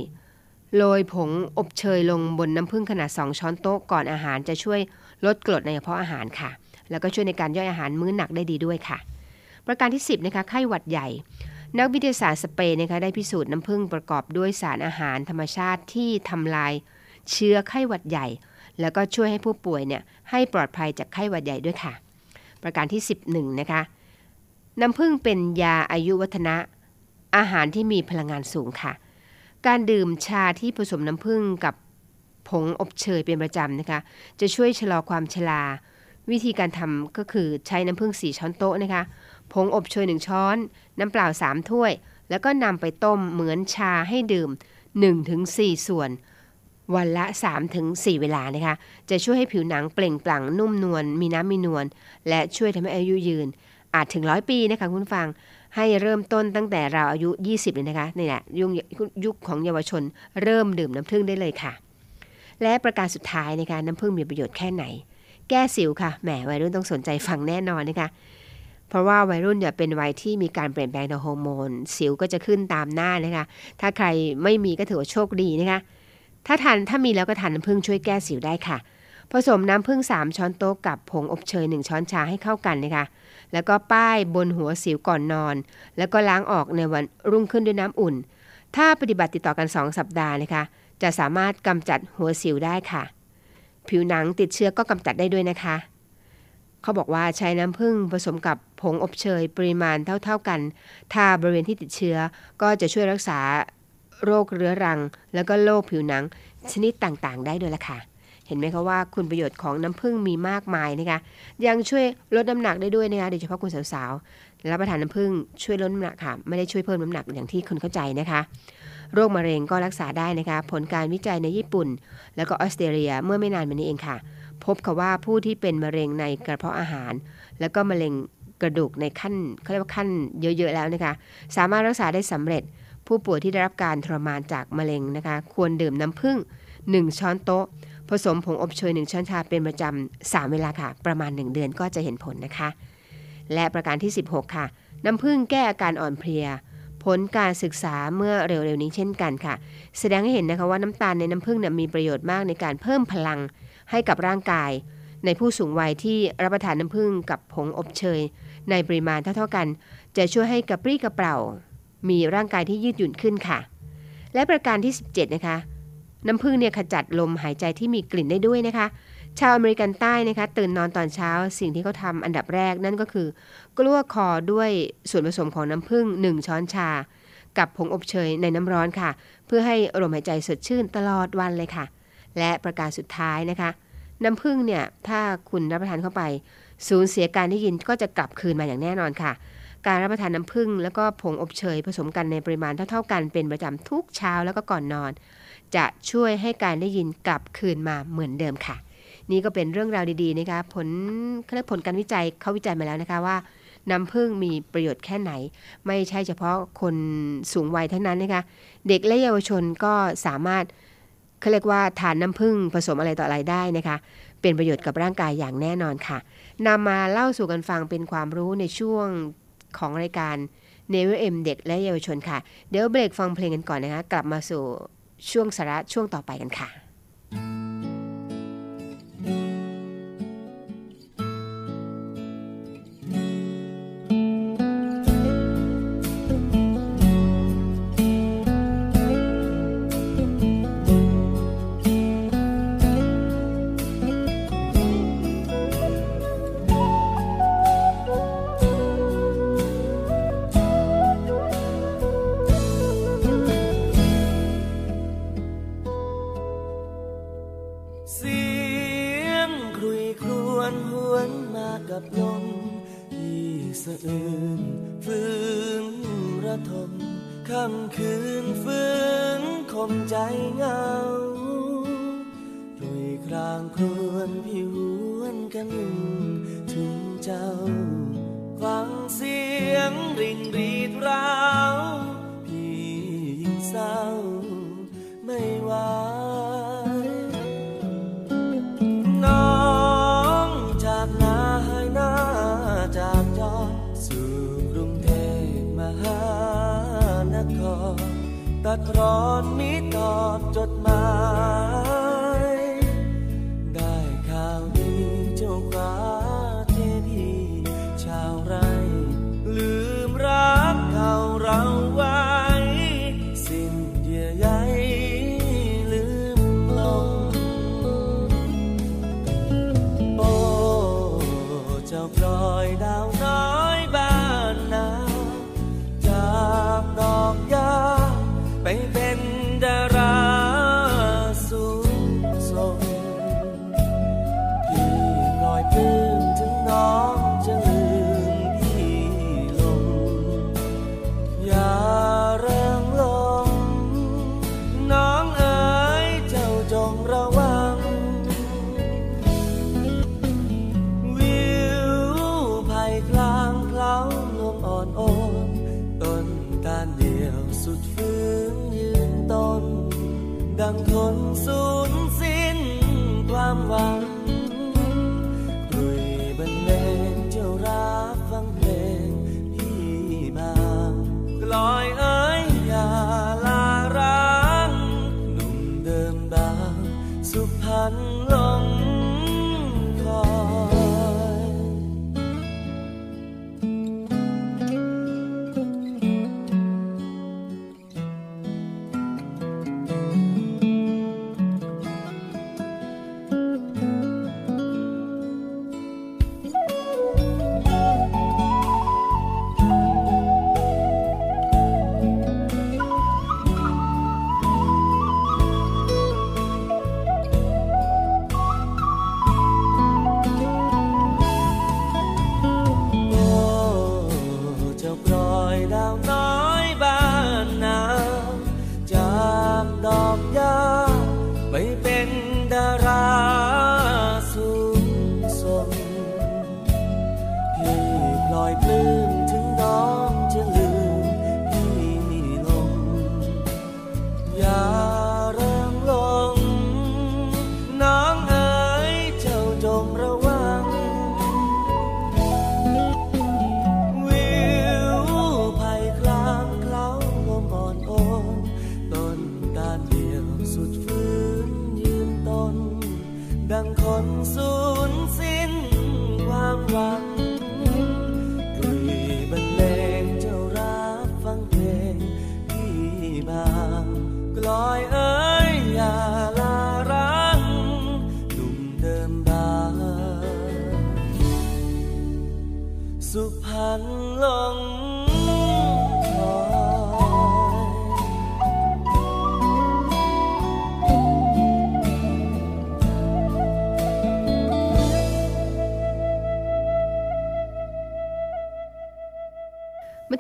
โรยผงอบเชยลงบนน้ำผึ้งขนาด 2 ช้อนโต๊ะก่อนอาหารจะช่วยลดกรดในกระเพาะอาหารค่ะ แล้วก็ช่วยในการย่อยอาหารมื้อหนักได้ดีด้วยค่ะ ประการที่ 10นะคะไข้หวัดใหญ่ นักวิทยาศาสตร์สเปนนะคะได้พิสูจน์น้ำผึ้งประกอบด้วยสารอาหารธรรมชาติที่ทำลายเชื้อไข้หวัดใหญ่ แล้วก็ช่วยให้ผู้ป่วยเนี่ยให้ปลอดภัยจากไข้หวัดใหญ่ด้วยค่ะ ประการที่ 11นะคะน้ำผึ้งเป็นยาอายุวัฒนะอาหารที่มีพลังงานสูงค่ะ การดื่มชาที่ผสมน้ำผึ้งกับผงอบเชยเป็นประจำนะคะ จะช่วยชะลอความชรา วิธีการทำก็คือใช้น้ำผึ้ง4ช้อนโต๊ะนะคะ ผงอบเชย1ช้อน น้ำเปล่า3ถ้วย แล้วก็นำไปต้มเหมือนชาให้ดื่ม 1-4 ส่วน วันละ 3-4 เวลานะคะ จะช่วยให้ผิวหนังเปล่งปลั่งนุ่มนวลมีน้ำมีนวลและช่วยทำให้อายุยืน อาจถึงร้อยปีนะคะคุณฟังให้เริ่มต้นตั้งแต่เราอายุ 20เลยนะคะนี่แหละยุคยุคของเยาวชน เริ่มดื่มน้ำผึ้งได้เลยค่ะ และประการสุดท้ายนะคะน้ำผึ้งมีประโยชน์แค่ไหน แก้สิวค่ะแหมวัยรุ่นต้องสนใจฟังแน่นอนนะคะ เพราะว่าวัยรุ่นเนี่ยเป็นวัยที่มีการเปลี่ยนแปลงทางฮอร์โมน สิวก็จะขึ้นตามหน้านะคะ ถ้าใครไม่มีก็ถือว่าโชคดีนะคะ ถ้าทานถ้ามีแล้วก็ทานน้ำผึ้งช่วยแก้สิวได้ค่ะ ผสมน้ำผึ้ง 3 ช้อนโต๊ะกับผงอบเชย 1 ช้อนชาให้เข้ากันนะคะ แล้วก็ป้ายบนหัวสิวก่อนนอน แล้วก็ล้างออกในวันรุ่งขึ้นด้วยน้ำอุ่น ถ้าปฏิบัติติดต่อกัน 2 สัปดาห์นะคะ จะสามารถกำจัดหัวสิวได้ค่ะ ผิวหนังติดเชื้อก็กำจัดได้ด้วยนะคะ เขาบอกว่าใช้น้ำผึ้งผสมกับผงอบเชยปริมาณเท่า ๆกันทาบริเวณที่ติดเชื้อก็จะช่วยรักษาโรคเรื้อรัง แล้วก็โรคผิวหนังชนิดต่างๆ ได้ด้วยละค่ะ เห็นไหมคะว่าคุณประโยชน์ของน้ำผึ้งมีมากมายนะคะยังช่วยลดน้ำหนักได้ด้วยนะคะโดยเฉพาะคุณสาวๆรับประทานน้ำผึ้งช่วยลดน้ำหนักค่ะไม่ได้ช่วยเพิ่มน้ำหนักอย่างที่คุณเข้าใจนะคะโรคมะเร็งก็รักษาได้นะคะ ผลการวิจัยในญี่ปุ่น แล้วก็ออสเตรเลียเมื่อไม่นานมานี้เองค่ะ พบค่ะว่าผู้ที่เป็นมะเร็งในกระเพาะอาหาร แล้วก็มะเร็งกระดูกในขั้นเขาเรียกว่าขั้นเยอะๆแล้วนะคะสามารถรักษาได้สำเร็จ ผู้ป่วยที่ได้รับการทรมานจากมะเร็งนะคะ ควรดื่มน้ำผึ้ง1 ช้อนโต๊ะ ผสมผงอบเชย1ช้อนชาเป็นประจำ3เวลาค่ะ ประมาณ 1 เดือนก็จะเห็นผลนะคะ และประการที่ 16 ค่ะ น้ำผึ้งแก้อาการอ่อนเพลีย ผลการศึกษาเมื่อเร็วๆนี้เช่นกันค่ะ แสดงให้เห็นนะคะว่าน้ำตาลในน้ำผึ้งมีประโยชน์มากในการเพิ่มพลัง ให้กับร่างกาย ในผู้สูงวัยที่รับประทานน้ำผึ้งกับผงอบเชย ในปริมาณเท่าๆกัน จะช่วยให้กระปรี้กระเป๋ามีร่างกายที่ยืดหยุ่นขึ้นค่ะ และประการที่ 17 นะคะ น้ำผึ้งเนี่ยขจัดลมหายใจที่มีกลิ่นได้ด้วยนะคะ ชาวอเมริกันใต้นะคะ ตื่นนอนตอนเช้าสิ่งที่เขาทำอันดับแรกนั่นก็คือกลั้วคอด้วยส่วนผสมของน้ำผึ้ง1 ช้อนชากับผงอบเชยในน้ำร้อนค่ะ เพื่อให้ลมหายใจสดชื่นตลอดวันเลยค่ะ และประการสุดท้ายนะคะ น้ำผึ้งเนี่ยถ้าคุณรับประทานเข้าไป สูญเสียการได้ยินก็จะกลับคืนมาอย่างแน่นอนค่ะ การรับประทานน้ำผึ้งแล้วก็ผงอบเชยผสมกันในปริมาณเท่าๆกันเป็นประจำทุกเช้าแล้วก็ก่อนนอน จะช่วยให้การได้ยินกลับคืนมาเหมือนเดิมค่ะ นี่ก็เป็นเรื่องราวดีๆนะคะผลเขาเรียกผลการวิจัยเขาวิจัยมาแล้วนะคะว่าน้ำผึ้งมีประโยชน์แค่ไหน ไม่ใช่เฉพาะคนสูงวัยเท่านั้นนะคะ เด็กและเยาวชนก็สามารถ เขาเรียกว่าทานน้ำผึ้งผสมอะไรต่ออะไรได้นะคะ เป็นประโยชน์กับร่างกายอย่างแน่นอนค่ะนำมาเล่าสู่กันฟังเป็นความรู้ในช่วงของรายการเนวเอ็มเด็กและเยาวชนค่ะ เดี๋ยวเบรกฟังเพลงกันก่อนนะคะ กลับมาสู่ช่วงสาระช่วงต่อไปกันค่ะ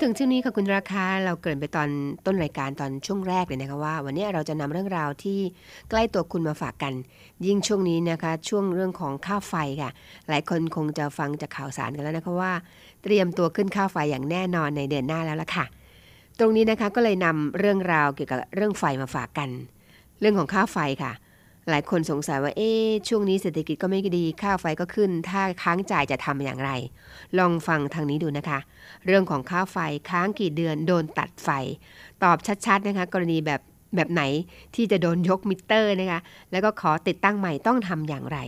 ถึงช่วงนี้ค่ะคุณราคาเราเกริ่นไปตอนต้นรายการตอนช่วงแรกเลยนะคะว่า วันนี้เราจะนำเรื่องราวที่ใกล้ตัวคุณมาฝากกัน ยิ่งช่วงนี้นะคะ ช่วงเรื่องของค่าไฟค่ะ หลายคนคงจะฟังจากข่าวสารกันแล้วนะคะว่า เตรียมตัวขึ้นค่าไฟอย่างแน่นอนในเดือนหน้าแล้วล่ะค่ะ ตรงนี้นะคะก็เลยนำเรื่องราวเกี่ยวกับเรื่องไฟมาฝากกัน เรื่องของค่าไฟค่ะ หลายคนสงสัยว่าเอ๊ะช่วงนี้เศรษฐกิจก็ไม่ดีค่าไฟก็ขึ้น ถ้าค้างจ่ายจะทำอย่างไร ลองฟังทางนี้ดูนะคะ เรื่องของค่าไฟค้างกี่เดือนโดนตัดไฟ ตอบชัดๆนะคะ กรณีแบบแบบไหนที่จะโดนยกมิเตอร์นะคะแล้วก็ขอติดตั้งใหม่ต้องทำอย่างไร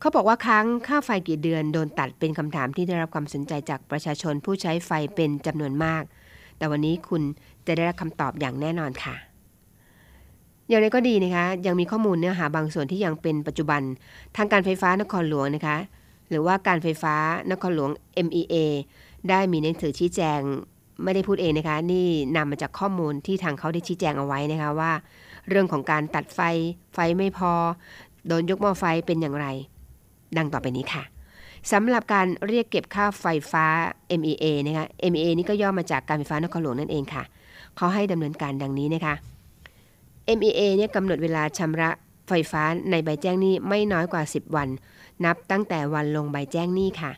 เขาบอกว่าค้างค่าไฟกี่เดือนโดนตัดเป็นคำถามที่ได้รับความสนใจจากประชาชนผู้ใช้ไฟเป็นจำนวนมาก แต่วันนี้คุณจะได้รับคำตอบอย่างแน่นอนค่ะ อย่างไรก็ดีนะคะ ยังมีข้อมูลเนื้อหาบางส่วนที่ยังเป็นปัจจุบัน ทางการไฟฟ้านครหลวงนะคะ หรือว่าการไฟฟ้านครหลวง MEA ได้มีหนังสือชี้แจงไม่ได้พูดเองนะคะ นี่นำมาจากข้อมูลที่ทางเขาได้ชี้แจงเอาไว้นะคะว่า เรื่องของการตัดไฟไฟไม่พอ โดนยกหม้อไฟเป็นอย่างไร ดังต่อไปนี้ค่ะสำหรับการเรียกเก็บค่าไฟฟ้า MEA นะคะ MEA นี่ก็ย่อมาจากการไฟฟ้านครหลวงนั่นเองค่ะเขาให้ดำเนินการดังนี้นะคะ MEA เนี่ยกำหนดเวลาชำระไฟฟ้าในใบแจ้งหนี้ไม่น้อยกว่า 10 วัน นับตั้งแต่วันลงใบแจ้งหนี้ค่ะ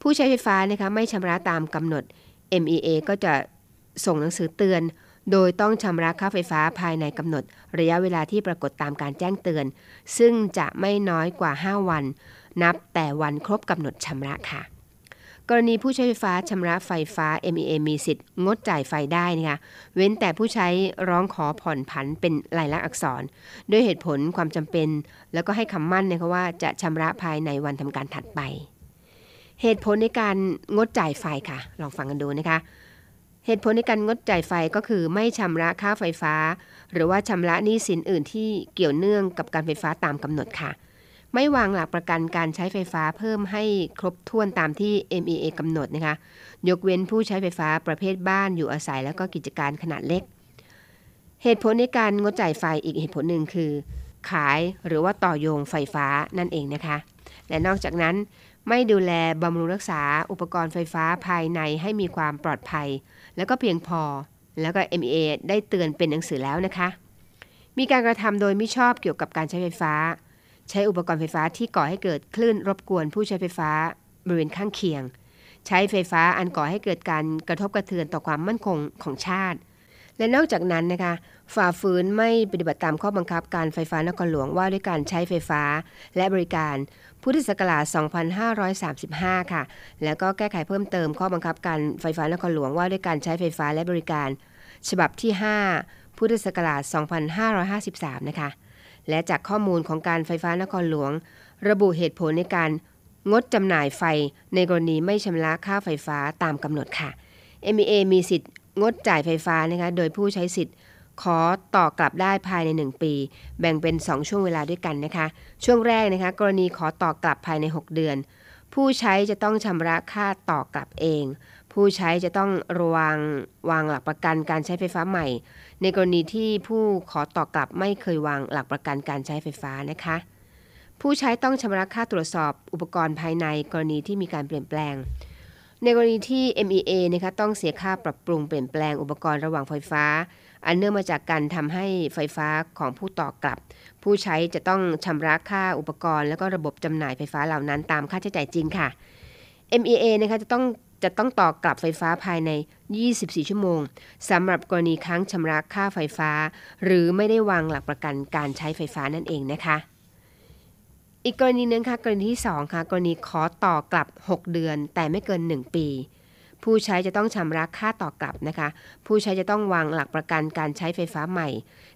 ผู้ใช้ไฟฟ้านะคะไม่ชำระตามกำหนด MEA ก็จะส่งหนังสือเตือน โดยต้องชำระค่าไฟฟ้าภายในกำหนด ระยะเวลาที่ปรากฏตามการแจ้งเตือน ซึ่งจะไม่น้อยกว่า 5 วัน นับแต่วันครบกำหนดชำระค่ะ กรณีผู้ใช้ไฟฟ้าชำระไฟฟ้า MEA มีสิทธิ์งดจ่ายไฟได้นะคะเว้นแต่ผู้ใช้ร้องขอผ่อนผันเป็นลายลักษณ์อักษร ด้วยเหตุผลความจำเป็น แล้วก็ให้คำมั่นนะคะว่าจะชำระภายในวันทำการถัดไป เหตุผลในการงดจ่ายไฟค่ะ ลองฟังกันดูนะคะเหตุผลในการงดจ่ายไฟก็คือไม่ชำระค่าไฟฟ้า หรือว่าชำระหนี้สินอื่นที่เกี่ยวเนื่องกับการไฟฟ้าตามกำหนดค่ะ ไม่วางหลักประกันการใช้ไฟฟ้าเพิ่มให้ครบถ้วนตามที่ MEA กำหนดนะคะ ยกเว้นผู้ใช้ไฟฟ้าประเภทบ้านอยู่อาศัยแล้วก็กิจการขนาดเล็ก เหตุผลในการงดจ่ายไฟอีกเหตุผลหนึ่งคือ ขายหรือว่าต่อโยงไฟฟ้านั่นเองนะคะ และนอกจากนั้นไม่ดูแลบำรุงรักษาอุปกรณ์ไฟฟ้าภายในให้มีความปลอดภัย แล้วก็เพียงพอ แล้วก็ MEA ได้เตือนเป็นหนังสือแล้วนะคะ มีการกระทำโดยไม่ชอบเกี่ยวกับการใช้ไฟฟ้า ใช้อุปกรณ์ไฟฟ้าที่ก่อให้เกิดคลื่นรบกวนผู้ใช้ไฟฟ้าบริเวณข้างเคียง ใช้ไฟฟ้าอันก่อให้เกิดการกระทบกระเทือนต่อความมั่นคงของชาติ และนอกจากนั้นนะคะ ฝ่าฝืนไม่ปฏิบัติตามข้อบังคับการไฟฟ้านครหลวงว่าด้วยการใช้ไฟฟ้าและบริการพุทธศักราช 2535 ค่ะ แล้วก็แก้ไขเพิ่มเติมข้อบังคับการไฟฟ้านครหลวงว่าด้วยการใช้ไฟฟ้าและบริการ ฉบับที่ 5 พุทธศักราช 2553 นะคะ และจากข้อมูลของการไฟฟ้านครหลวง ระบุเหตุผลในการงดจำหน่ายไฟในกรณีไม่ชำระค่าไฟฟ้าตามกำหนดค่ะ MEA มีสิทธิ์งดจ่ายไฟฟ้านะคะโดยผู้ใช้สิทธิ์ขอต่อกลับได้ภายใน 1 ปี แบ่งเป็น 2 ช่วงเวลาด้วยกันนะคะ ช่วงแรกนะคะ กรณีขอต่อกลับภายใน 6 เดือน ผู้ใช้จะต้องชำระค่าต่อกลับเอง ผู้ใช้จะต้องระวังวางหลักประกันการใช้ไฟฟ้าใหม่ ในกรณีที่ผู้ขอต่อกลับไม่เคยวางหลักประกันการใช้ไฟฟ้านะคะ ผู้ใช้ต้องชำระค่าตรวจสอบอุปกรณ์ภายในกรณีที่มีการเปลี่ยนแปลง ในกรณีที่ MEA นะคะต้องเสียค่าปรับปรุงเปลี่ยนแปลงอุปกรณ์ระหว่างไฟฟ้า อันเนื่องมาจากการทำให้ไฟฟ้าของผู้ต่อกลับ ผู้ใช้จะต้องชำระค่าอุปกรณ์ และก็ระบบจำหน่ายไฟฟ้าเหล่านั้นตามค่าใช้จ่ายจริงค่ะ MEA นะคะจะต้อง จะต้องต่อกลับไฟฟ้าภายใน 24 ชั่วโมงสำหรับกรณีค้างชำระค่าไฟฟ้า หรือไม่ได้วางหลักประกันการใช้ไฟฟ้านั่นเองนะคะ อีกกรณีหนึงค่ะกรณีที่ 2 ค่ะ กรณีขอต่อกลับ 6 เดือน แต่ไม่เกิน 1 ปี ผู้ใช้จะต้องชำระค่าต่อกลับนะคะ ผู้ใช้จะต้องวางหลักประกันการใช้ไฟฟ้าใหม่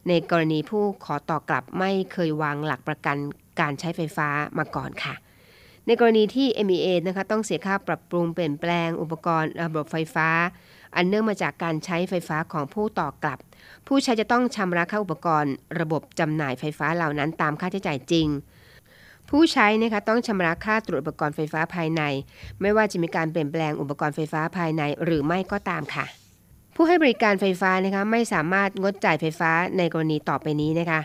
ในกรณีผู้ขอต่อกลับไม่เคยวางหลักประกันการใช้ไฟฟ้ามาก่อนค่ะ ในกรณีที่ MEA นะคะต้องเสียค่าปรับปรุงเปลี่ยนแปลงอุปกรณ์ระบบไฟฟ้า อันเนื่องมาจากการใช้ไฟฟ้าของผู้ต่อกลับ ผู้ใช้จะต้องชำระค่าอุปกรณ์ ระบบจำหน่ายไฟฟ้าเหล่านั้นตามค่าใช้จ่ายจริง ผู้ใช้นะคะต้องชำระค่าตรวจอุปกรณ์ไฟฟ้าภายใน ไม่ว่าจะมีการเปลี่ยนแปลงอุปกรณ์ไฟฟ้าภายในหรือไม่ก็ตามค่ะ ผู้ให้บริการไฟฟ้านะคะไม่สามารถงดจ่ายไฟฟ้าในกรณีต่อไปนี้นะคะ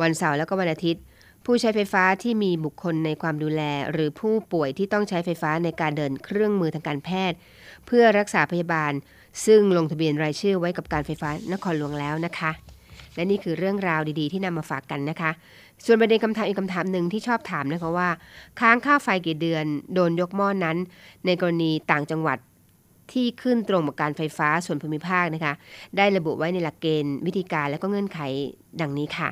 วันเสาร์แล้วก็วันอาทิตย์ ผู้ใช้ไฟฟ้าที่มีบุคคลในความดูแล หรือผู้ป่วยที่ต้องใช้ไฟฟ้าในการเดินเครื่องมือทางการแพทย์ เพื่อรักษาพยาบาล ซึ่งลงทะเบียนรายชื่อไว้กับการไฟฟ้านครหลวงแล้วนะคะ และนี่คือเรื่องราวดีๆ ที่นำมาฝากกันนะคะ ส่วนประเด็นคำถามอีกคำถามหนึ่งที่ชอบถามนะคะว่า ค้างค่าไฟกี่เดือนโดนยกหม้อนนั้น ในกรณีต่างจังหวัดที่ขึ้นตรงกับการไฟฟ้าส่วนภูมิภาคนะคะ ได้ระบุไว้ในหลักเกณฑ์วิธีการและก็เงื่อนไขดังนี้ค่ะ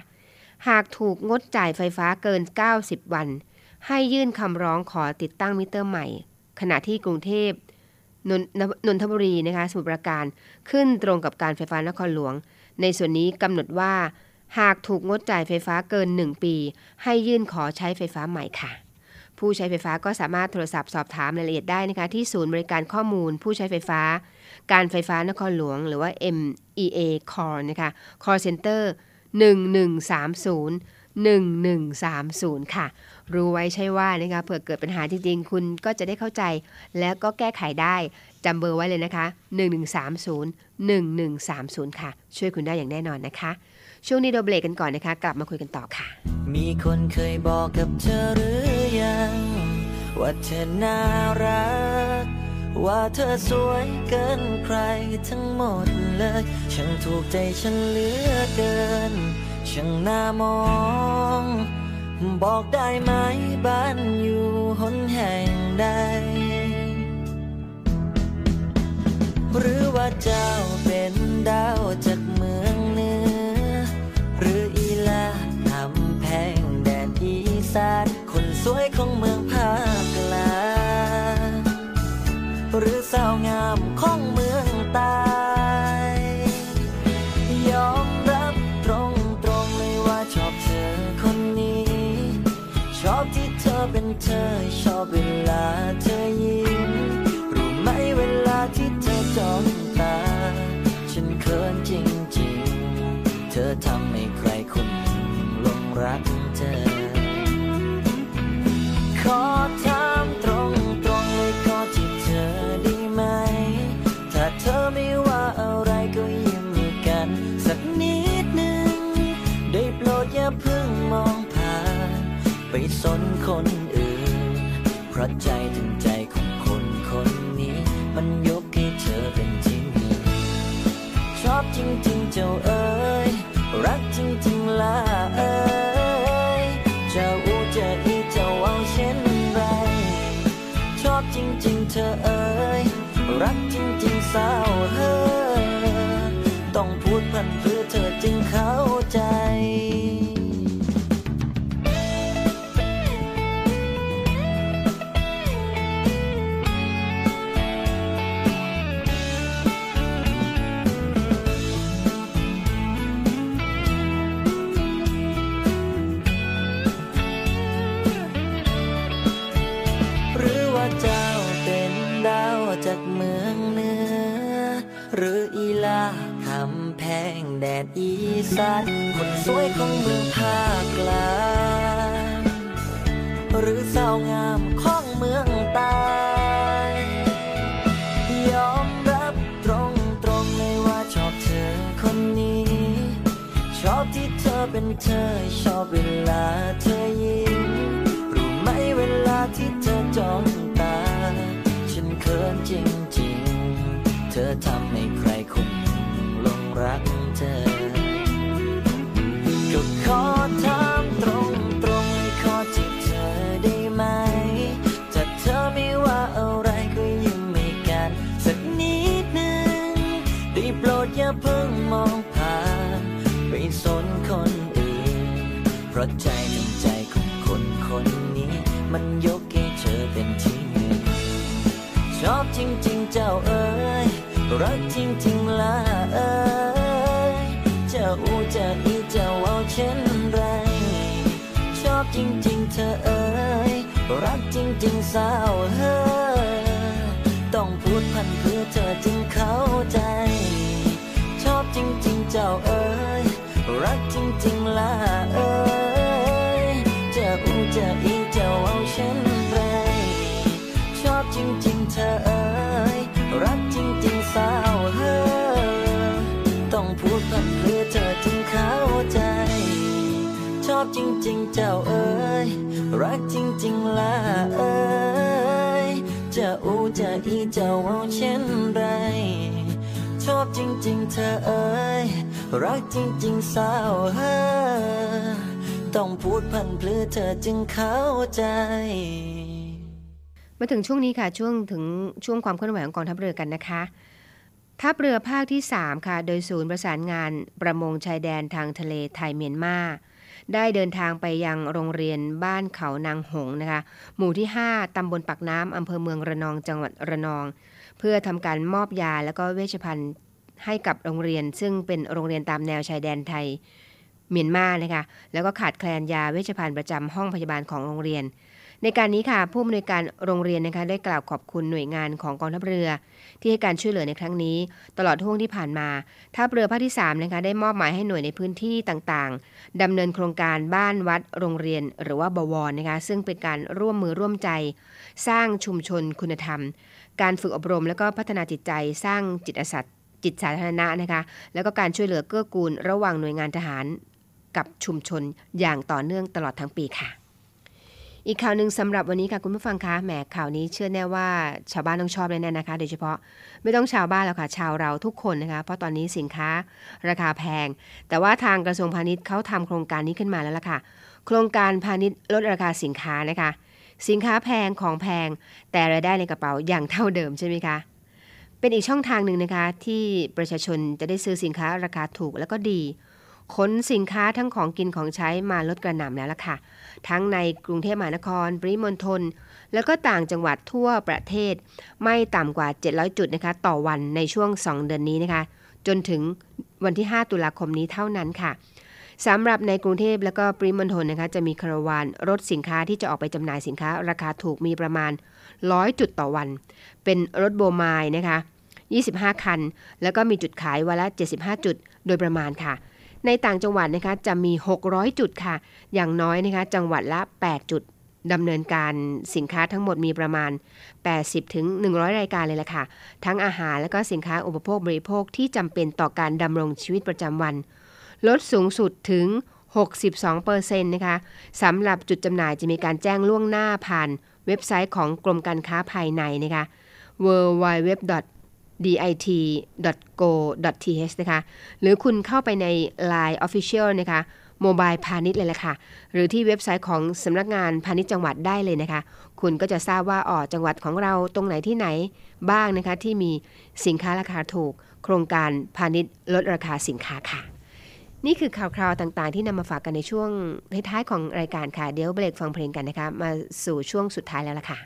หากถูกงดจ่ายไฟฟ้าเกิน 90 วัน ให้ยื่นคำร้องขอติดตั้งมิเตอร์ใหม่ ขณะที่กรุงเทพนนนนทบุรีนะคะสมุทรปราการขึ้นตรงกับการไฟฟ้านครหลวง ในส่วนนี้กำหนดว่า หากถูกงดจ่ายไฟฟ้าเกิน 1 ปี ให้ยื่นขอใช้ไฟฟ้าใหม่ค่ะ ผู้ใช้ไฟฟ้าก็สามารถโทรศัพท์สอบถามรายละเอียดได้นะคะที่ศูนย์บริการข้อมูล ผู้ใช้ไฟฟ้า การไฟฟ้านครหลวง หรือว่า MEA Call นะคะ Call Center 1130 1130 ค่ะ รู้ไว้ใช่ว่านะคะเผื่อเกิดปัญหาจริงๆ คุณก็จะได้เข้าใจ แล้วก็แก้ไขได้จำเบอร์ไว้เลยนะคะ 1130 1130 ค่ะ ช่วยคุณได้อย่างแน่นอนนะคะ ช่วงนี้เราเบรกกันก่อนนะคะ กลับมาคุยกันต่อค่ะ มีคนเคยบอกกับเธอหรือยัง ว่าเธอน่ารัก ว่าเธอสวยเกินใครทั้งหมดเลยฉันถูกใจฉันเหลือเกิน ช่างน่ามอง บอกได้ไหมบ้านอยู่หนแห่งใด หรือว่าเจ้าเป็นดา จ้าเอ๋ยรักจริงๆล่ะเอ๋ยเจ้าอูเจะอีเจ้าเอาเช่นไร ชอบจริงจริงเธอเอ๋ยรักจริงจริงสาวเฮ้ยต้องพูดพันเพื่อเธอจึงเข้า สานคนสวยของเมืองภาคกลางหรือสาวงามของเมืองใต้ยอมรับตรงตรงๆเลยว่าชอบเธอคนนี้ ชอบที่เธอเป็นเธอชอบเวลาเธอยิ้มรู้ไหมเวลาที่เธอจ้องตา ฉันเขินจริงๆ เธอทำ ราะใจทั้งใจของคนคนนี้ มันยกให้เธอเป็นที่หนึ่งชอบจริง ๆ เจ้าเอ๋ยรักจริงๆล่ะเอ๋ยเจ้าอูเจ้าอีเจ้าเอาเช่นไร ชอบจริง ๆ เธอเอ๋ยรักจริงๆสาวเฮ้ยต้องพูดพันเพื่อเธอจึงเข้าใจ ชอบจริง ๆ เจ้าเอ๋ยรักจริงๆล่ะเอ๋ย จะอิงจะเอาฉันไปชอบจริง ๆ เธอเอ๋ยรักจริง ๆ สาวเฮอต้องพูดพันเพื่อเธอถึงเข้าใจ ชอบจริง ๆ เจ้าเอ๋ยรักจริง ๆล่ะเอ๋ยจะอูจะอีเจ้าเอาเช่นไร ชอบจริง ๆ เธอเอ๋ยรักจริง ๆ สาวเฮอ ต้องพูดพันเพื่อเธอจึงเข้าใจ มาถึงช่วงนี้ค่ะช่วงถึงช่วงความเคลื่อนไหวของกองทัพเรือกันนะคะทัพเรือภาคที่ 3 ค่ะ โดยศูนย์ประสานงานประมงชายแดนทางทะเลไทยเมียนมาได้เดินทางไปยังโรงเรียนบ้านเขานางหงนะคะ หมู่ที่ 5ตำบลปักน้ำอำเภอเมืองระนองจังหวัดระนอง เพื่อทำการมอบยาและก็เวชภัณฑ์ให้กับโรงเรียน ซึ่งเป็นโรงเรียนตามแนวชายแดนไทย เมียนมานะคะแล้วก็ขาดแคลนยาเวชภัณฑ์ประจำห้องพยาบาลของโรงเรียน ในการนี้ค่ะผู้อำนวยการโรงเรียนนะคะได้กล่าวขอบคุณหน่วยงานของกองทัพเรือ ที่ให้การช่วยเหลือในครั้งนี้ ตลอดช่วงที่ผ่านมาทัพเรือภาคที่3นะคะได้มอบหมายให้หน่วยในพื้นที่ต่างๆดำเนินโครงการบ้านวัดโรงเรียน หรือว่าบวรนะคะซึ่งเป็นการร่วมมือร่วมใจ สร้างชุมชนคุณธรรม การฝึกอบรมและก็พัฒนาจิตใจสร้างจิตอาสาจิตสาธารณะนะคะ แล้วก็การช่วยเหลือเกื้อกูลระหว่างหน่วยงานทหาร กับชุมชนอย่างต่อเนื่องตลอดทั้งปีค่ะ อีกข่าวหนึ่งสำหรับวันนี้ค่ะคุณผู้ฟังคะแหมข่าวนี้เชื่อแน่ว่าชาวบ้านต้องชอบแน่ๆนะคะ โดยเฉพาะไม่ต้องชาวบ้านแล้วค่ะ ชาวเราทุกคนนะคะ เพราะตอนนี้สินค้าราคาแพง แต่ว่าทางกระทรวงพาณิชย์เขาทำโครงการนี้ขึ้นมาแล้วล่ะค่ะ โครงการพาณิชย์ลดราคาสินค้านะคะ สินค้าแพงของแพง แต่รายได้ในกระเป๋าอย่างเท่าเดิมใช่ไหมคะเป็นอีกช่องทางหนึ่งนะคะที่ประชาชนจะได้ซื้อสินค้าราคาถูกแล้วก็ดี ขนสินค้าทั้งของกินของใช้มาลดกระหน่ำแล้วล่ะค่ะ ทั้งในกรุงเทพมหานคร ปริมณฑลแล้วก็ต่างจังหวัดทั่วประเทศ ไม่ต่ำกว่า 700 จุดนะคะ ต่อวันในช่วง 2 เดือนนี้นะคะ จนถึงวันที่ 5 ตุลาคมนี้เท่านั้นค่ะสำหรับในกรุงเทพแล้วก็ปริมณฑลนะคะ จะมีคาราวานรถสินค้าที่จะออกไปจำหน่ายสินค้า ราคาถูกมีประมาณ 100 จุดต่อวัน เป็นรถโบมายนะคะ 25 คัน แล้วก็มีจุดขายวันละ 75 จุดโดยประมาณค่ะ ในต่างจังหวัดนะคะจะมี 600 จุดค่ะ อย่างน้อยนะคะจังหวัดละ 8 จุดดำเนินการสินค้าทั้งหมดมีประมาณ80ถึง100 รายการเลยล่ะค่ะ ทั้งอาหารและก็สินค้าอุปโภคบริโภคที่จำเป็นต่อการดำรงชีวิตประจำวัน ลดสูงสุดถึง 62%นะคะสำหรับจุดจำหน่ายจะมีการแจ้งล่วงหน้าผ่านเว็บไซต์ของกรมการค้าภายในนะคะ w w w dit.go.th นะคะ หรือคุณเข้าไปใน Line Official นะคะโมบายพาณิชย์เลยละค่ะ หรือที่เว็บไซต์ของสำนักงานพาณิชย์จังหวัดได้เลยนะคะ คุณก็จะทราบว่าอ๋อจังหวัดของเราตรงไหนที่ไหนบ้างนะคะ ที่มีสินค้าราคาถูก โครงการพาณิชย์ลดราคาสินค้าค่ะ นี่คือข่าวคราวต่างๆ ที่นำมาฝากกันในช่วงท้ายๆของรายการค่ะ เดี๋ยวเบรกฟังเพลงกันนะคะ มาสู่ช่วงสุดท้ายแล้วล่ะค่ะ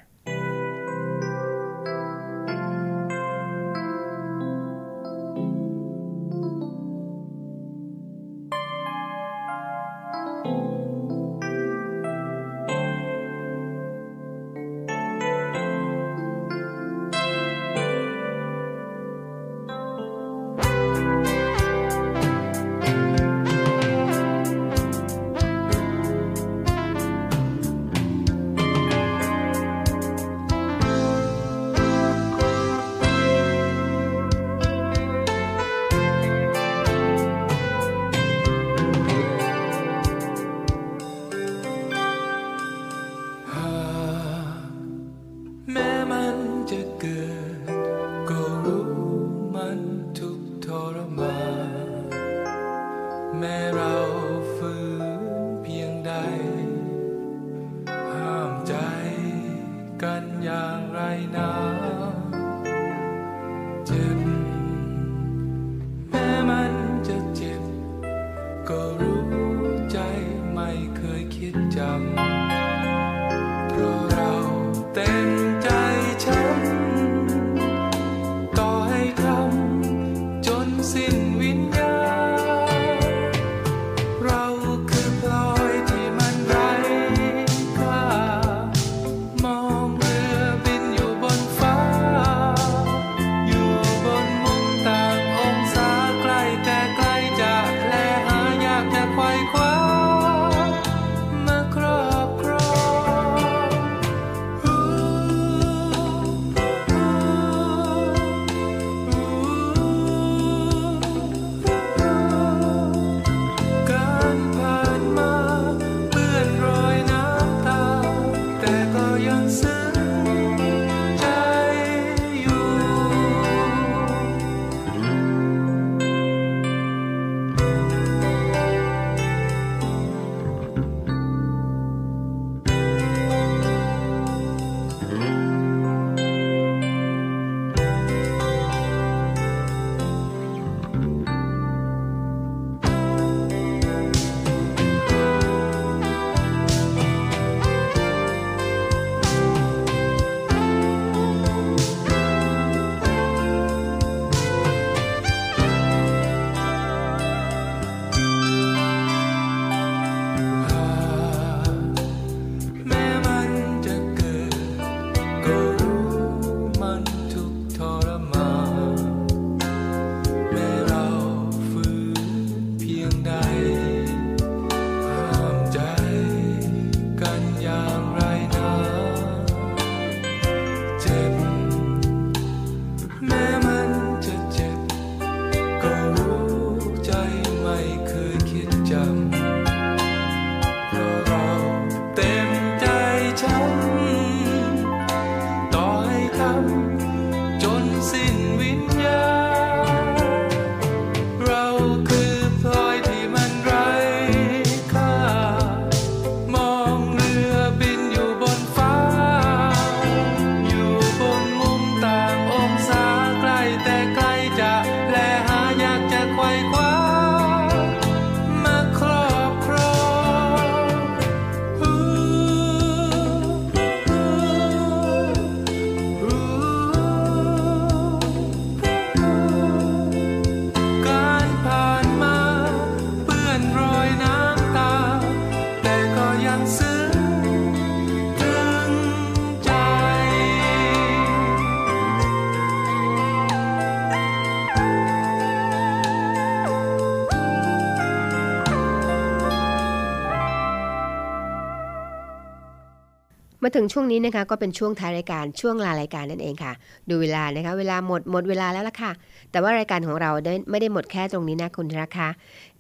ถึงช่วงนี้นะคะก็เป็นช่วงท้ายรายการช่วงลารายการนั่นเองค่ะ ดูเวลานะคะ เวลาหมดหมดเวลาแล้วล่ะค่ะ แต่ว่ารายการของเราได้ไม่ได้หมดแค่ตรงนี้นะคุณนะคะ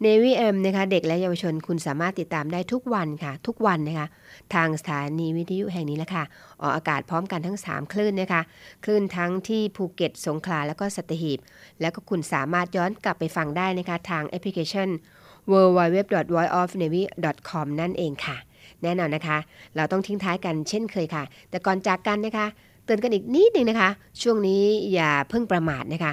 Navy AM นะคะเด็กและเยาวชนคุณสามารถติดตามได้ทุกวันค่ะ ทุกวันนะคะ ทางสถานีวิทยุแห่งนี้ละค่ะออกอากาศพร้อมกันทั้ง 3 คลื่นนะคะคลื่นทั้งที่ภูเก็ตสงขลาแล้วก็สัตหีบ แล้วก็คุณสามารถย้อนกลับไปฟังได้นะคะทางแอปพลิเคชัน www v o i c e o f n a v y c o m นั่นเองค่ะ แน่นอนนะคะ เราต้องทิ้งท้ายกันเช่นเคยค่ะ แต่ก่อนจากกันนะคะเตือนกันอีกนิดนึงนะคะ ช่วงนี้อย่าเพิ่งประมาทนะคะ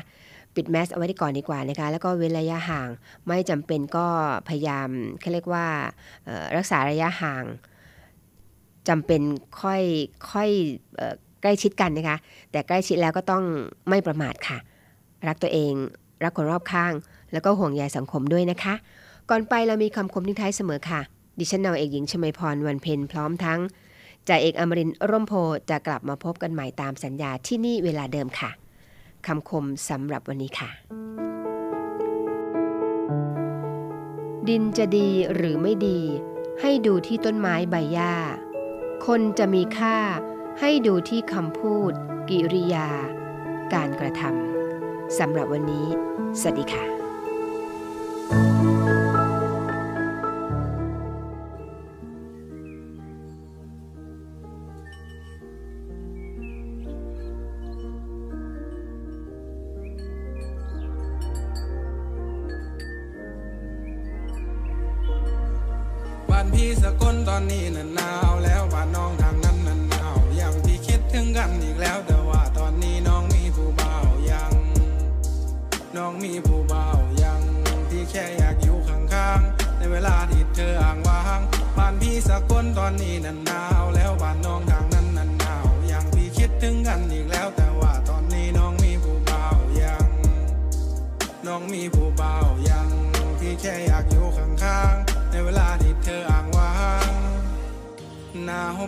ปิดแมสเอาไว้ก่อนดีกว่านะคะ แล้วก็เว้นระยะห่าง ไม่จำเป็นก็พยายามเขาเรียกว่ารักษาระยะห่างจำเป็นค่อยค่อยใกล้ชิดกันนะคะ แต่ใกล้ชิดแล้วก็ต้องไม่ประมาทค่ะ รักตัวเอง รักคนรอบข้าง แล้วก็ห่วงใยสังคมด้วยนะคะ ก่อนไปเรามีคำคมทิ้งท้ายเสมอค่ะ ดิฉันนาวเอกหญิงชมาพรวันเพ็ญพร้อมทั้งจ่าเอกอมรินร่มโพจะกลับมาพบกันใหม่ตามสัญญาที่นี่เวลาเดิมค่ะคำคมสำหรับวันนี้ค่ะ ดินจะดีหรือไม่ดี ให้ดูที่ต้นไม้ใบหญ้า คนจะมีค่า ให้ดูที่คำพูด กิริยา การกระทำสำหรับวันนี้ สวัสดีค่ะ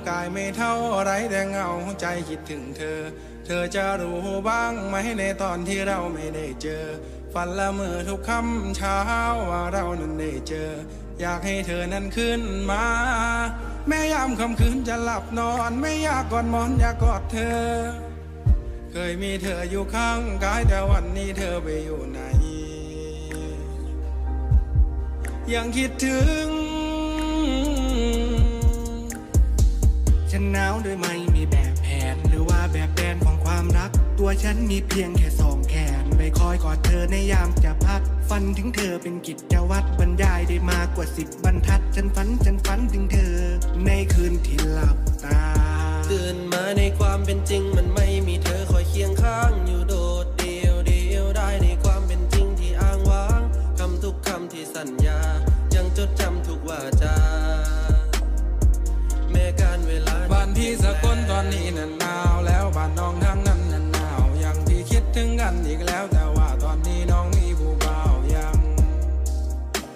กายไม่เท่าไรแต่เงาใจคิดถึงเธอ เธอจะรู้บ้างไหมในตอนที่เราไม่ได้เจอ ฝันละเมื่อทุกคำเช้าว่าเรานั้นได้เจอ อยากให้เธอนั้นขึ้นมา แม่ยามค่ำคืนจะหลับนอนไม่อยากกอดมอนอยากกอดเธอ เคยมีเธออยู่ข้างกายแต่วันนี้เธอไปอยู่ไหน ยังคิดถึงันหนาวโดยไม่มีแบบแผน หรือว่าแบบแผนของความรัก ตัวฉันมีเพียงแค่สองแขนไปคอยกอดเธอในยามจะพัก ฝันถึงเธอเป็นกิจวัตรบรรยายได้มากกว่าสิบบรรทัด ฉันฝันฉันฝันถึงเธอ ในคืนที่หลับตา ตื่นมาในความเป็นจริงมันไม่มีเธอคอยเคียงข้างอยู่โดดเดียวเดียวได้ในความเป็นจริงที่อ้างว้างคำทุกคำที่สัญญา นนี้น่ะหนาวแล้วบ้านน้องทางนั้นน่ะหนาวยังพี่คิดถึงกันอีกแล้วแต่ว่าตอนนี้น้องมีผู้บ่าวยัง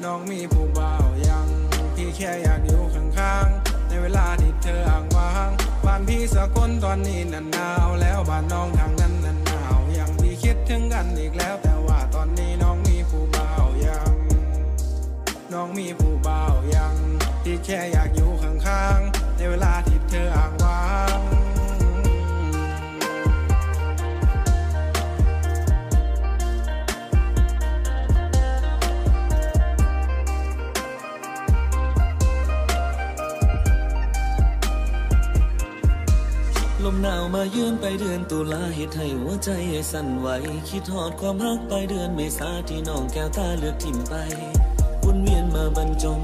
น้องมีผู้บ่าวยัง พี่แค่อยากอยู่ข้างๆในเวลาที่เธออ่างว่างบ้านพี่สะกลตอนนี้น่ะหนาวแล้วบ้านน้องทางนั้นน่ะหนาวยังพี่คิดถึงกันอีกแล้วแต่ว่าตอนนี้น้องมีผู้บ่าวยัง น้องมีผู้บ่าวยังพี่แค่อยากอยู่ข้างๆในเวลาที่ มหนาวมายืนไปเดือนตุลาเหตุให้หัวใจให้สั่นไหว คิดหอดความรักไปเดือนเมษาที่น้องแก้วตาเลือกทิ่มไปวนเวียนมาบรรจง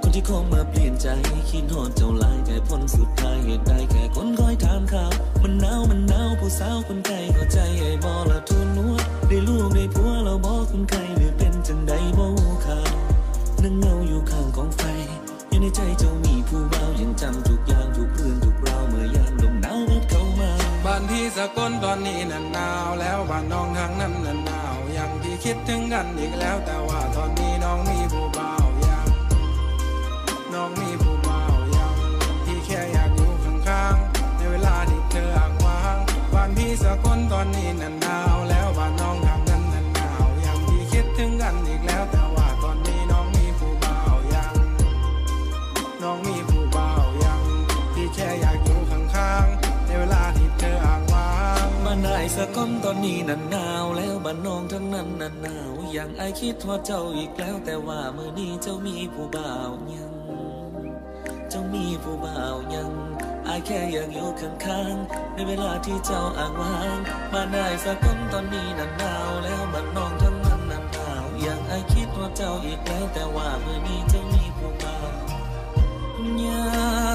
คนที่เข้ามาเปลี่ยนใจ คิดหอดเจ้าลายแต่พ้นสุดท้ายเหตุใดแค่คนคอยถามข่าว มันหนาวมันหนาวผู้สาวคนไกลเข้าใจไอ้บอละทุนนัวได้ลูกได้ผัวเราบอกคนไกลหรือเป็นจังใดบ่ข่าวนั่งเงาอยู่ข้างกองไฟอยู่ในใจเจ้ามีผู้บ่าวยังจำทุกอย่างทุกเรื่อง พี่สกลตอนนี้น่นหนาวแล้วบ้านน้องทางนั้นน่นหนาวยังที่คิดถึงกันอีกแล้ว แต่ว่าตอนนี้น้องมีผู้บ่าวยังน้องมีผู้บ่าวยังพี่แค่อยากอยู่ข้างๆในเวลาที่เธออ้างว้างบ้านพี่สกลตอนนี้น่น สะก้อนตอนนี้น่ะหนาวแล้วบ้านน้องทั้งนั้นน่ะหนาวอย่างไอคิดว่าเจ้าอีกแล้วแต่ว่ามือนี้เจ้ามีผู้บ่าวยัง เจ้ามีผู้บ่าวยังไอแค่อยากอยู่ข้างๆในเวลาที่เจ้าอ้างว้างบ้านนายสะก้อนตอนนี้น่ะหนาวแล้วบ้านน้องทั้งนั้นน่ะหนาวอย่างไอคิดว่าเจ้าอีกแล้วแต่ว่ามือนี้เจ้ามีผู้บ่าวยัง